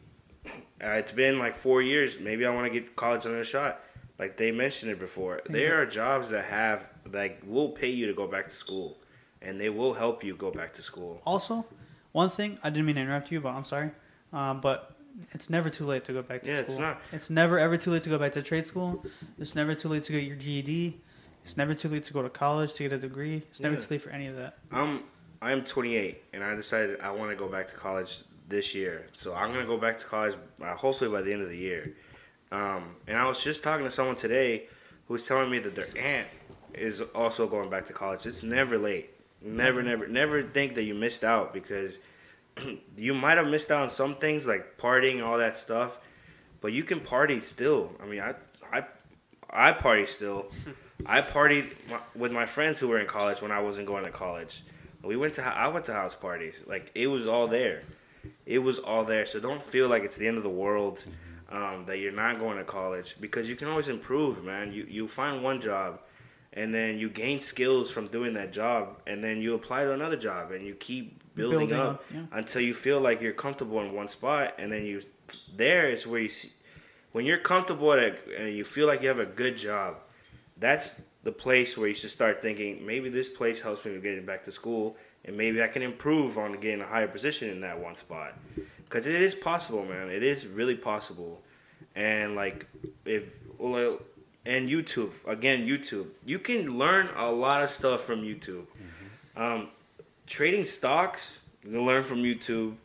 Uh, it's been like four years. Maybe I want to get college another shot. Like they mentioned it before, there are jobs that have like will pay you to go back to school, and they will help you go back to school. Also, one thing I didn't mean to interrupt you, but I'm sorry. Um, but it's never too late to go back to Yeah, school. it's not. It's never ever too late to go back to trade school. It's never too late to get your GED. It's never too late to go to college to get a degree. It's never Yeah. too late for any of that. I'm I'm 28, and I decided I want to go back to college this year. So I'm gonna go back to college uh, hopefully by the end of the year. Um, and I was just talking to someone today who was telling me that their aunt is also going back to college. It's never late. Never, never, never think that you missed out because you might have missed out on some things like partying and all that stuff, but you can party still. I mean, I, I, I party still. I partied with my friends who were in college when I wasn't going to college. We went to I went to house parties. Like it was all there. It was all there. So don't feel like it's the end of the world um, that you're not going to college because you can always improve, man. You you find one job, and then you gain skills from doing that job, and then you apply to another job, and you keep building, Building up, up, yeah. until you feel like you're comfortable in one spot, and then you there is where you see when you're comfortable at a, and you feel like you have a good job. That's the place where you should start thinking maybe this place helps me with getting back to school, and maybe I can improve on getting a higher position in that one spot. Because it is possible, man. It is really possible. And like if well, and YouTube again, YouTube, you can learn a lot of stuff from YouTube. Um, trading stocks, you can learn from YouTube.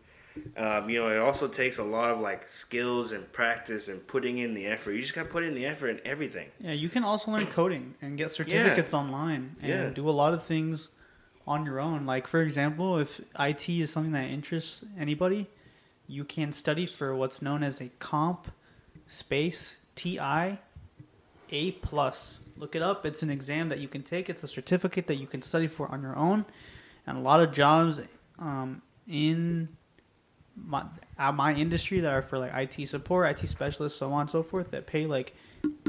Um, you know, it also takes a lot of like skills and practice and putting in the effort. You just got to put in the effort in everything. Yeah, you can also learn coding and get certificates online and Yeah. do a lot of things on your own. Like for example, if IT is something that interests anybody, you can study for what's known as a comp space TI A plus. Look it up. It's an exam that you can take. It's a certificate that you can study for on your own, and a lot of jobs um, in my my industry that are for like IT support, IT specialists, so on and so forth that pay like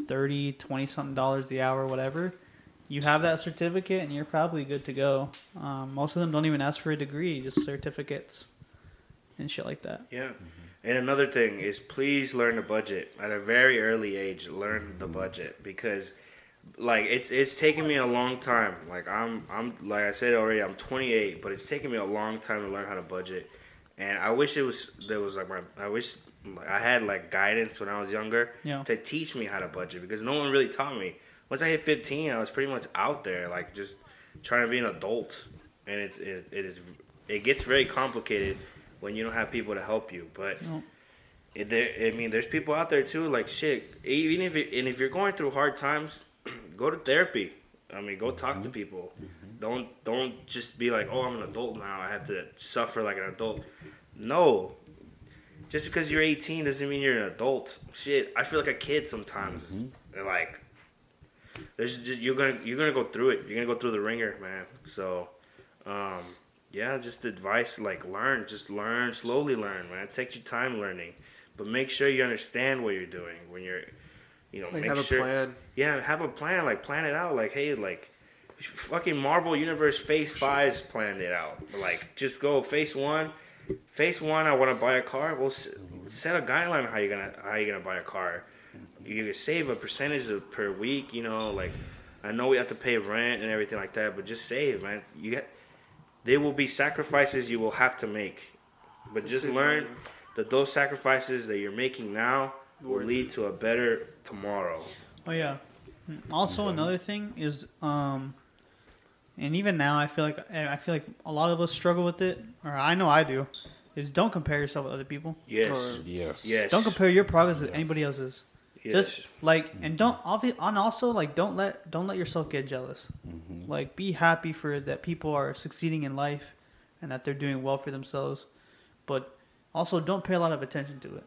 30, 20 something dollars the hour, whatever. You have that certificate and you're probably good to go. Um, most of them don't even ask for a degree, just certificates and shit like that. Yeah. And another thing is please learn the budget at a very early age. Learn the budget because like it's it's taken me a long time. Like I'm I'm like I said already, I'm 28, but it's taken me a long time to learn how to budget. And I wish it was there was like my I wish like, I had like guidance when I was younger Yeah. to teach me how to budget because no one really taught me. Once I hit 15, I was pretty much out there like just trying to be an adult, and it's it, it is it gets very complicated when you don't have people to help you. But No. it, there, I mean, there's people out there too. Like shit, even if it, and if you're going through hard times, go to therapy. I mean, go talk to mm-hmm. people. Don't don't just be like, oh, I'm an adult now. I have to suffer like an adult. No, just because you're 18 doesn't mean you're an adult. Shit, I feel like a kid sometimes. And like, there's just you're gonna you're gonna go through it. You're gonna go through the ringer, man. So, um, yeah, just advice like learn, just learn, slowly learn, man. Take your time learning, but make sure you understand what you're doing when you're, you know, Like make have a sure. plan. Yeah, have a plan. Like plan it out. Like hey, like fucking Marvel Universe Phase Five's planned it out. Like just go Phase One. Phase One, I want to buy a car. Well, s- set a guideline on how you're gonna how you gonna buy a car. You can save a percentage of, per week. You know, like I know we have to pay rent and everything like that, but just save, man. You get there will be sacrifices you will have to make, but just learn money. that those sacrifices that you're making now will lead to a better tomorrow. Oh yeah. Also, another thing is, um, and even now, I feel like I feel like a lot of us struggle with it, or I know I do. Is don't compare yourself with other people. Yes. Yes. Yes. Don't compare your progress with anybody else's. Yes. Just like and mm-hmm. don't and also like don't let don't let yourself get jealous. Mm-hmm. Like be happy for that people are succeeding in life and that they're doing well for themselves, but also don't pay a lot of attention to it.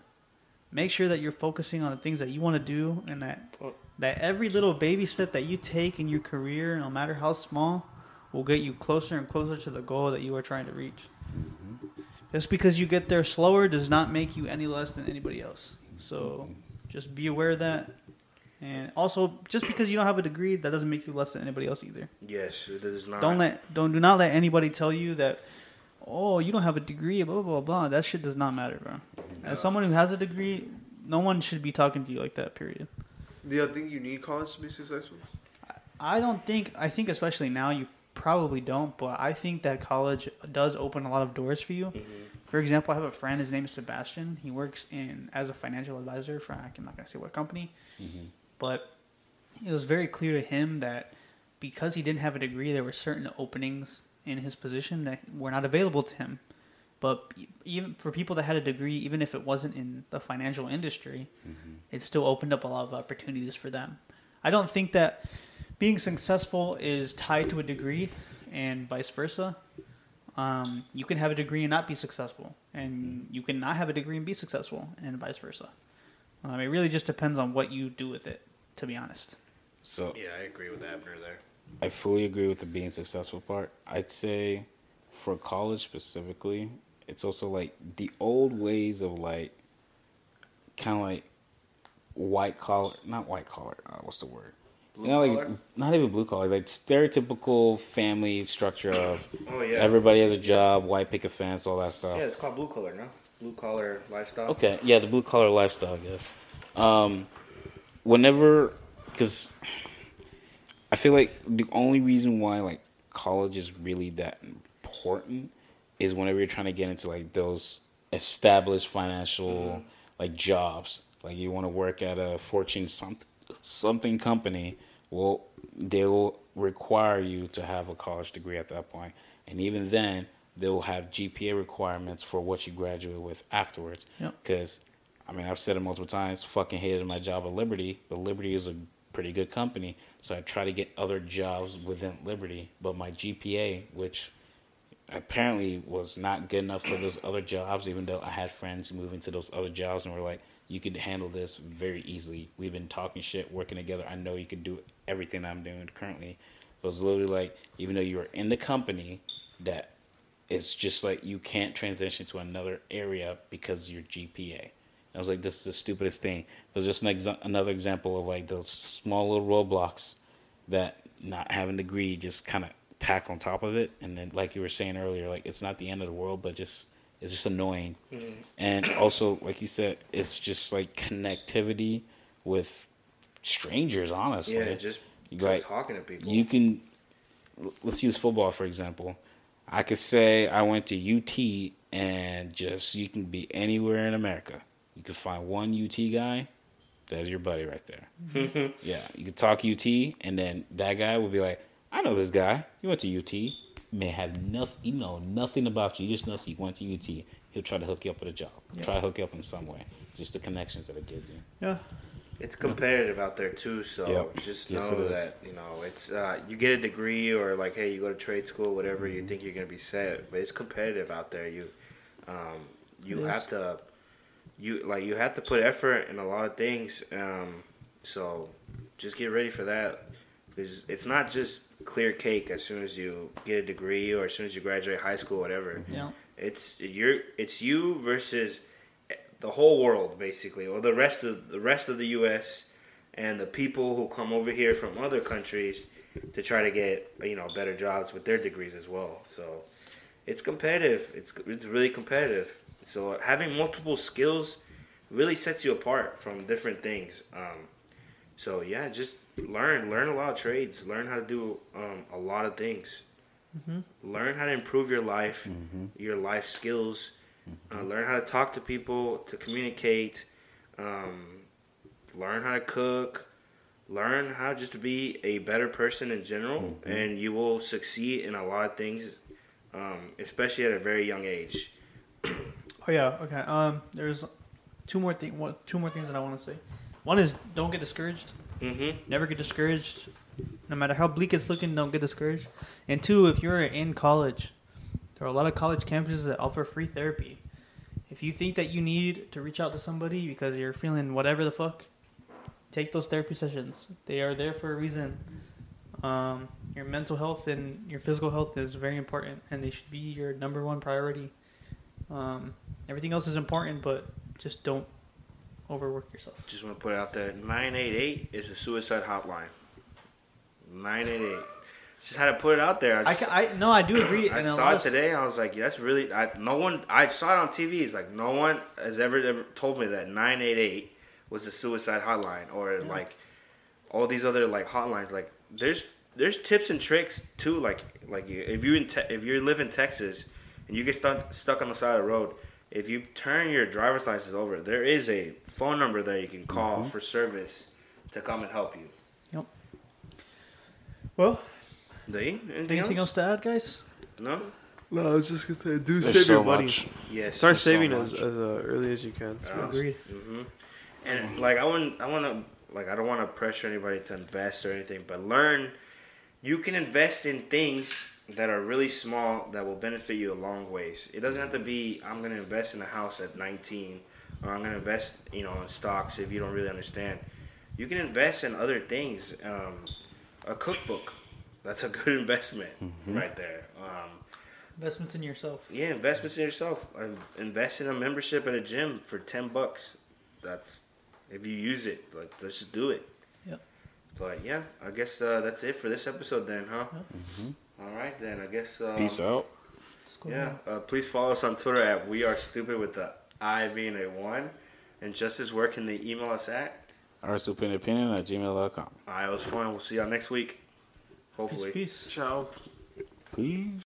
Make sure that you're focusing on the things that you want to do and that Well- that every little baby step that you take in your career, no matter how small, will get you closer and closer to the goal that you are trying to reach. Mm-hmm. Just because you get there slower does not make you any less than anybody else. So just be aware of that. And also, just because you don't have a degree, that doesn't make you less than anybody else either. Yes, it is not. Don't let don't do not let anybody tell you that, oh, you don't have a degree, blah blah blah. That shit does not matter, bro. As someone who has a degree, no one should be talking to you like that. Period. Do you think you need college to be successful? I don't think. I think especially now you probably don't, but I think that college does open a lot of doors for you. Mm-hmm. For example, I have a friend. His name is Sebastian. He works in as a financial advisor for I'm not gonna say what company, mm-hmm. but it was very clear to him that because he didn't have a degree, there were certain openings in his position that were not available to him. But even for people that had a degree, even if it wasn't in the financial industry, mm-hmm. it still opened up a lot of opportunities for them. I don't think that being successful is tied to a degree and vice versa. Um, you can have a degree and not be successful, and you can not have a degree and be successful, and vice versa. Um, it really just depends on what you do with it, to be honest. So Yeah, I agree with Abner there. I fully agree with the being successful part. I'd say for college specifically, it's also like the old ways of like kind of like white collar, not white collar. Uh, what's the word? Blue you know, like collar? not even blue collar, like stereotypical family structure of Oh yeah. everybody has a job, white picket fence, all that stuff. yeah, it's called blue collar, no? Blue collar lifestyle. Okay, yeah, the blue collar lifestyle, I guess. Um, whenever, because I feel like the only reason why like college is really that important is whenever you're trying to get into like those established financial like jobs. Like you want to work at a Fortune something something company, well, they'll require you to have a college degree at that point, and even then, they'll have GPA requirements for what you graduate with afterwards. Yep. Because, I mean, I've said it multiple times. Fucking hated my job at Liberty, but Liberty is a pretty good company, so I try to get other jobs within Liberty. But my GPA, which apparently was not good enough for those other jobs, even though I had friends moving to those other jobs and were like, you could handle this very easily. We've been talking shit, working together. I know you can do everything I'm doing currently. But it's literally like, even though you are in the company, that it's just like you can't transition to another area because your GPA. I was like, this is the stupidest thing. But just an exa- another example of like those small little roadblocks that not having a degree just kind of tack on top of it. And then, like you were saying earlier, like it's not the end of the world, but just it's just annoying. Mm-hmm. And also, like you said, it's just like connectivity with strangers. Honestly, Yeah, just Right. talking to people. you can let's use football for example i could say i went to ut and just you can be anywhere in america you could find one ut guy that's your buddy right there mm-hmm. yeah you could talk ut and then that guy will be like i know this guy you went to ut may have nothing you know nothing about you you just know he went to ut he'll try to hook you up with a job try to hook you up in some way just the connections that it gives you Yeah. It's competitive out there too, so Yep. just know it is. that you know it's uh, you get a degree or like hey you go to trade school whatever you think you're gonna be set, but it's competitive out there. You um, you It have to you like you have to put effort in a lot of things. Um, so just get ready for that because it's not just clear cake as soon as you get a degree or as soon as you graduate high school whatever. Yeah. It's you're it's you versus the whole world basically, or the rest of the rest of the U.S. and the people who come over here from other countries to try to get you know better jobs with their degrees as well. So it's competitive. It's it's really competitive. So having multiple skills really sets you apart from different things. Um, so yeah, just learn learn a lot of trades. Learn how to do um, a lot of things. Learn how to improve your life, your life skills. Uh, learn how to talk to people, to communicate. Um, learn how to cook. Learn how just to be a better person in general, and you will succeed in a lot of things, um, especially at a very young age. Oh yeah. Okay. Um. There's two more thing. What? Two more things that I want to say. One is don't get discouraged. Mm-hmm. Never get discouraged. No matter how bleak it's looking, don't get discouraged. And two, if you're in college, there are a lot of college campuses that offer free therapy. If you think that you need to reach out to somebody because you're feeling whatever the fuck, take those therapy sessions. They are there for a reason. Um, your mental health and your physical health is very important, and they should be your number one priority. Um, everything else is important, but just don't overwork yourself. Just want to put it out there 988 is the suicide hotline. 988. Just had to put it out there. I, I, just, ca- I no, I do agree. I and saw it of- today. I was like, that's really. I, no one. I saw it on TV. It's like no one has ever ever told me that nine eight eight was the suicide hotline or like all these other like hotlines. Like there's there's tips and tricks too. Like like if you in te- if you live in Texas and you get stuck stuck on the side of the road, if you turn your driver's license over, there is a phone number that you can call for service to come and help you. Yep. Well, Do? Anything, anything else else? to add, guys? No. No, I was just gonna say, do There's save so your money. much. Yes. Start saving much. as, as uh, early as you can. Yeah. Agreed. hmm And like I want, I want to, like I don't want to pressure anybody to invest or anything, but learn. You can invest in things that are really small that will benefit you a long ways. It doesn't have to be I'm going to invest in a house at 19 or I'm going to invest, you know, in stocks if you don't really understand. You can invest in other things. Um, a cookbook, that's a good investment right there. Um, Investments in yourself. yeah, investments in yourself. Um, invest in a membership at a gym for ten bucks. That's if you use it. Like, let's just do it. Yep. But yeah, I guess uh, that's it for this episode then, huh? All right then. I guess. Um, Peace out. Yeah. Uh, please follow us on Twitter at We Are Stupid with the I V and a one. And Justice, where can they email us at? Our opinion opinion at gmail.com. All right, it was fun. We'll see y'all next week. Peace, Hopefully. peace. Ciao. Peace.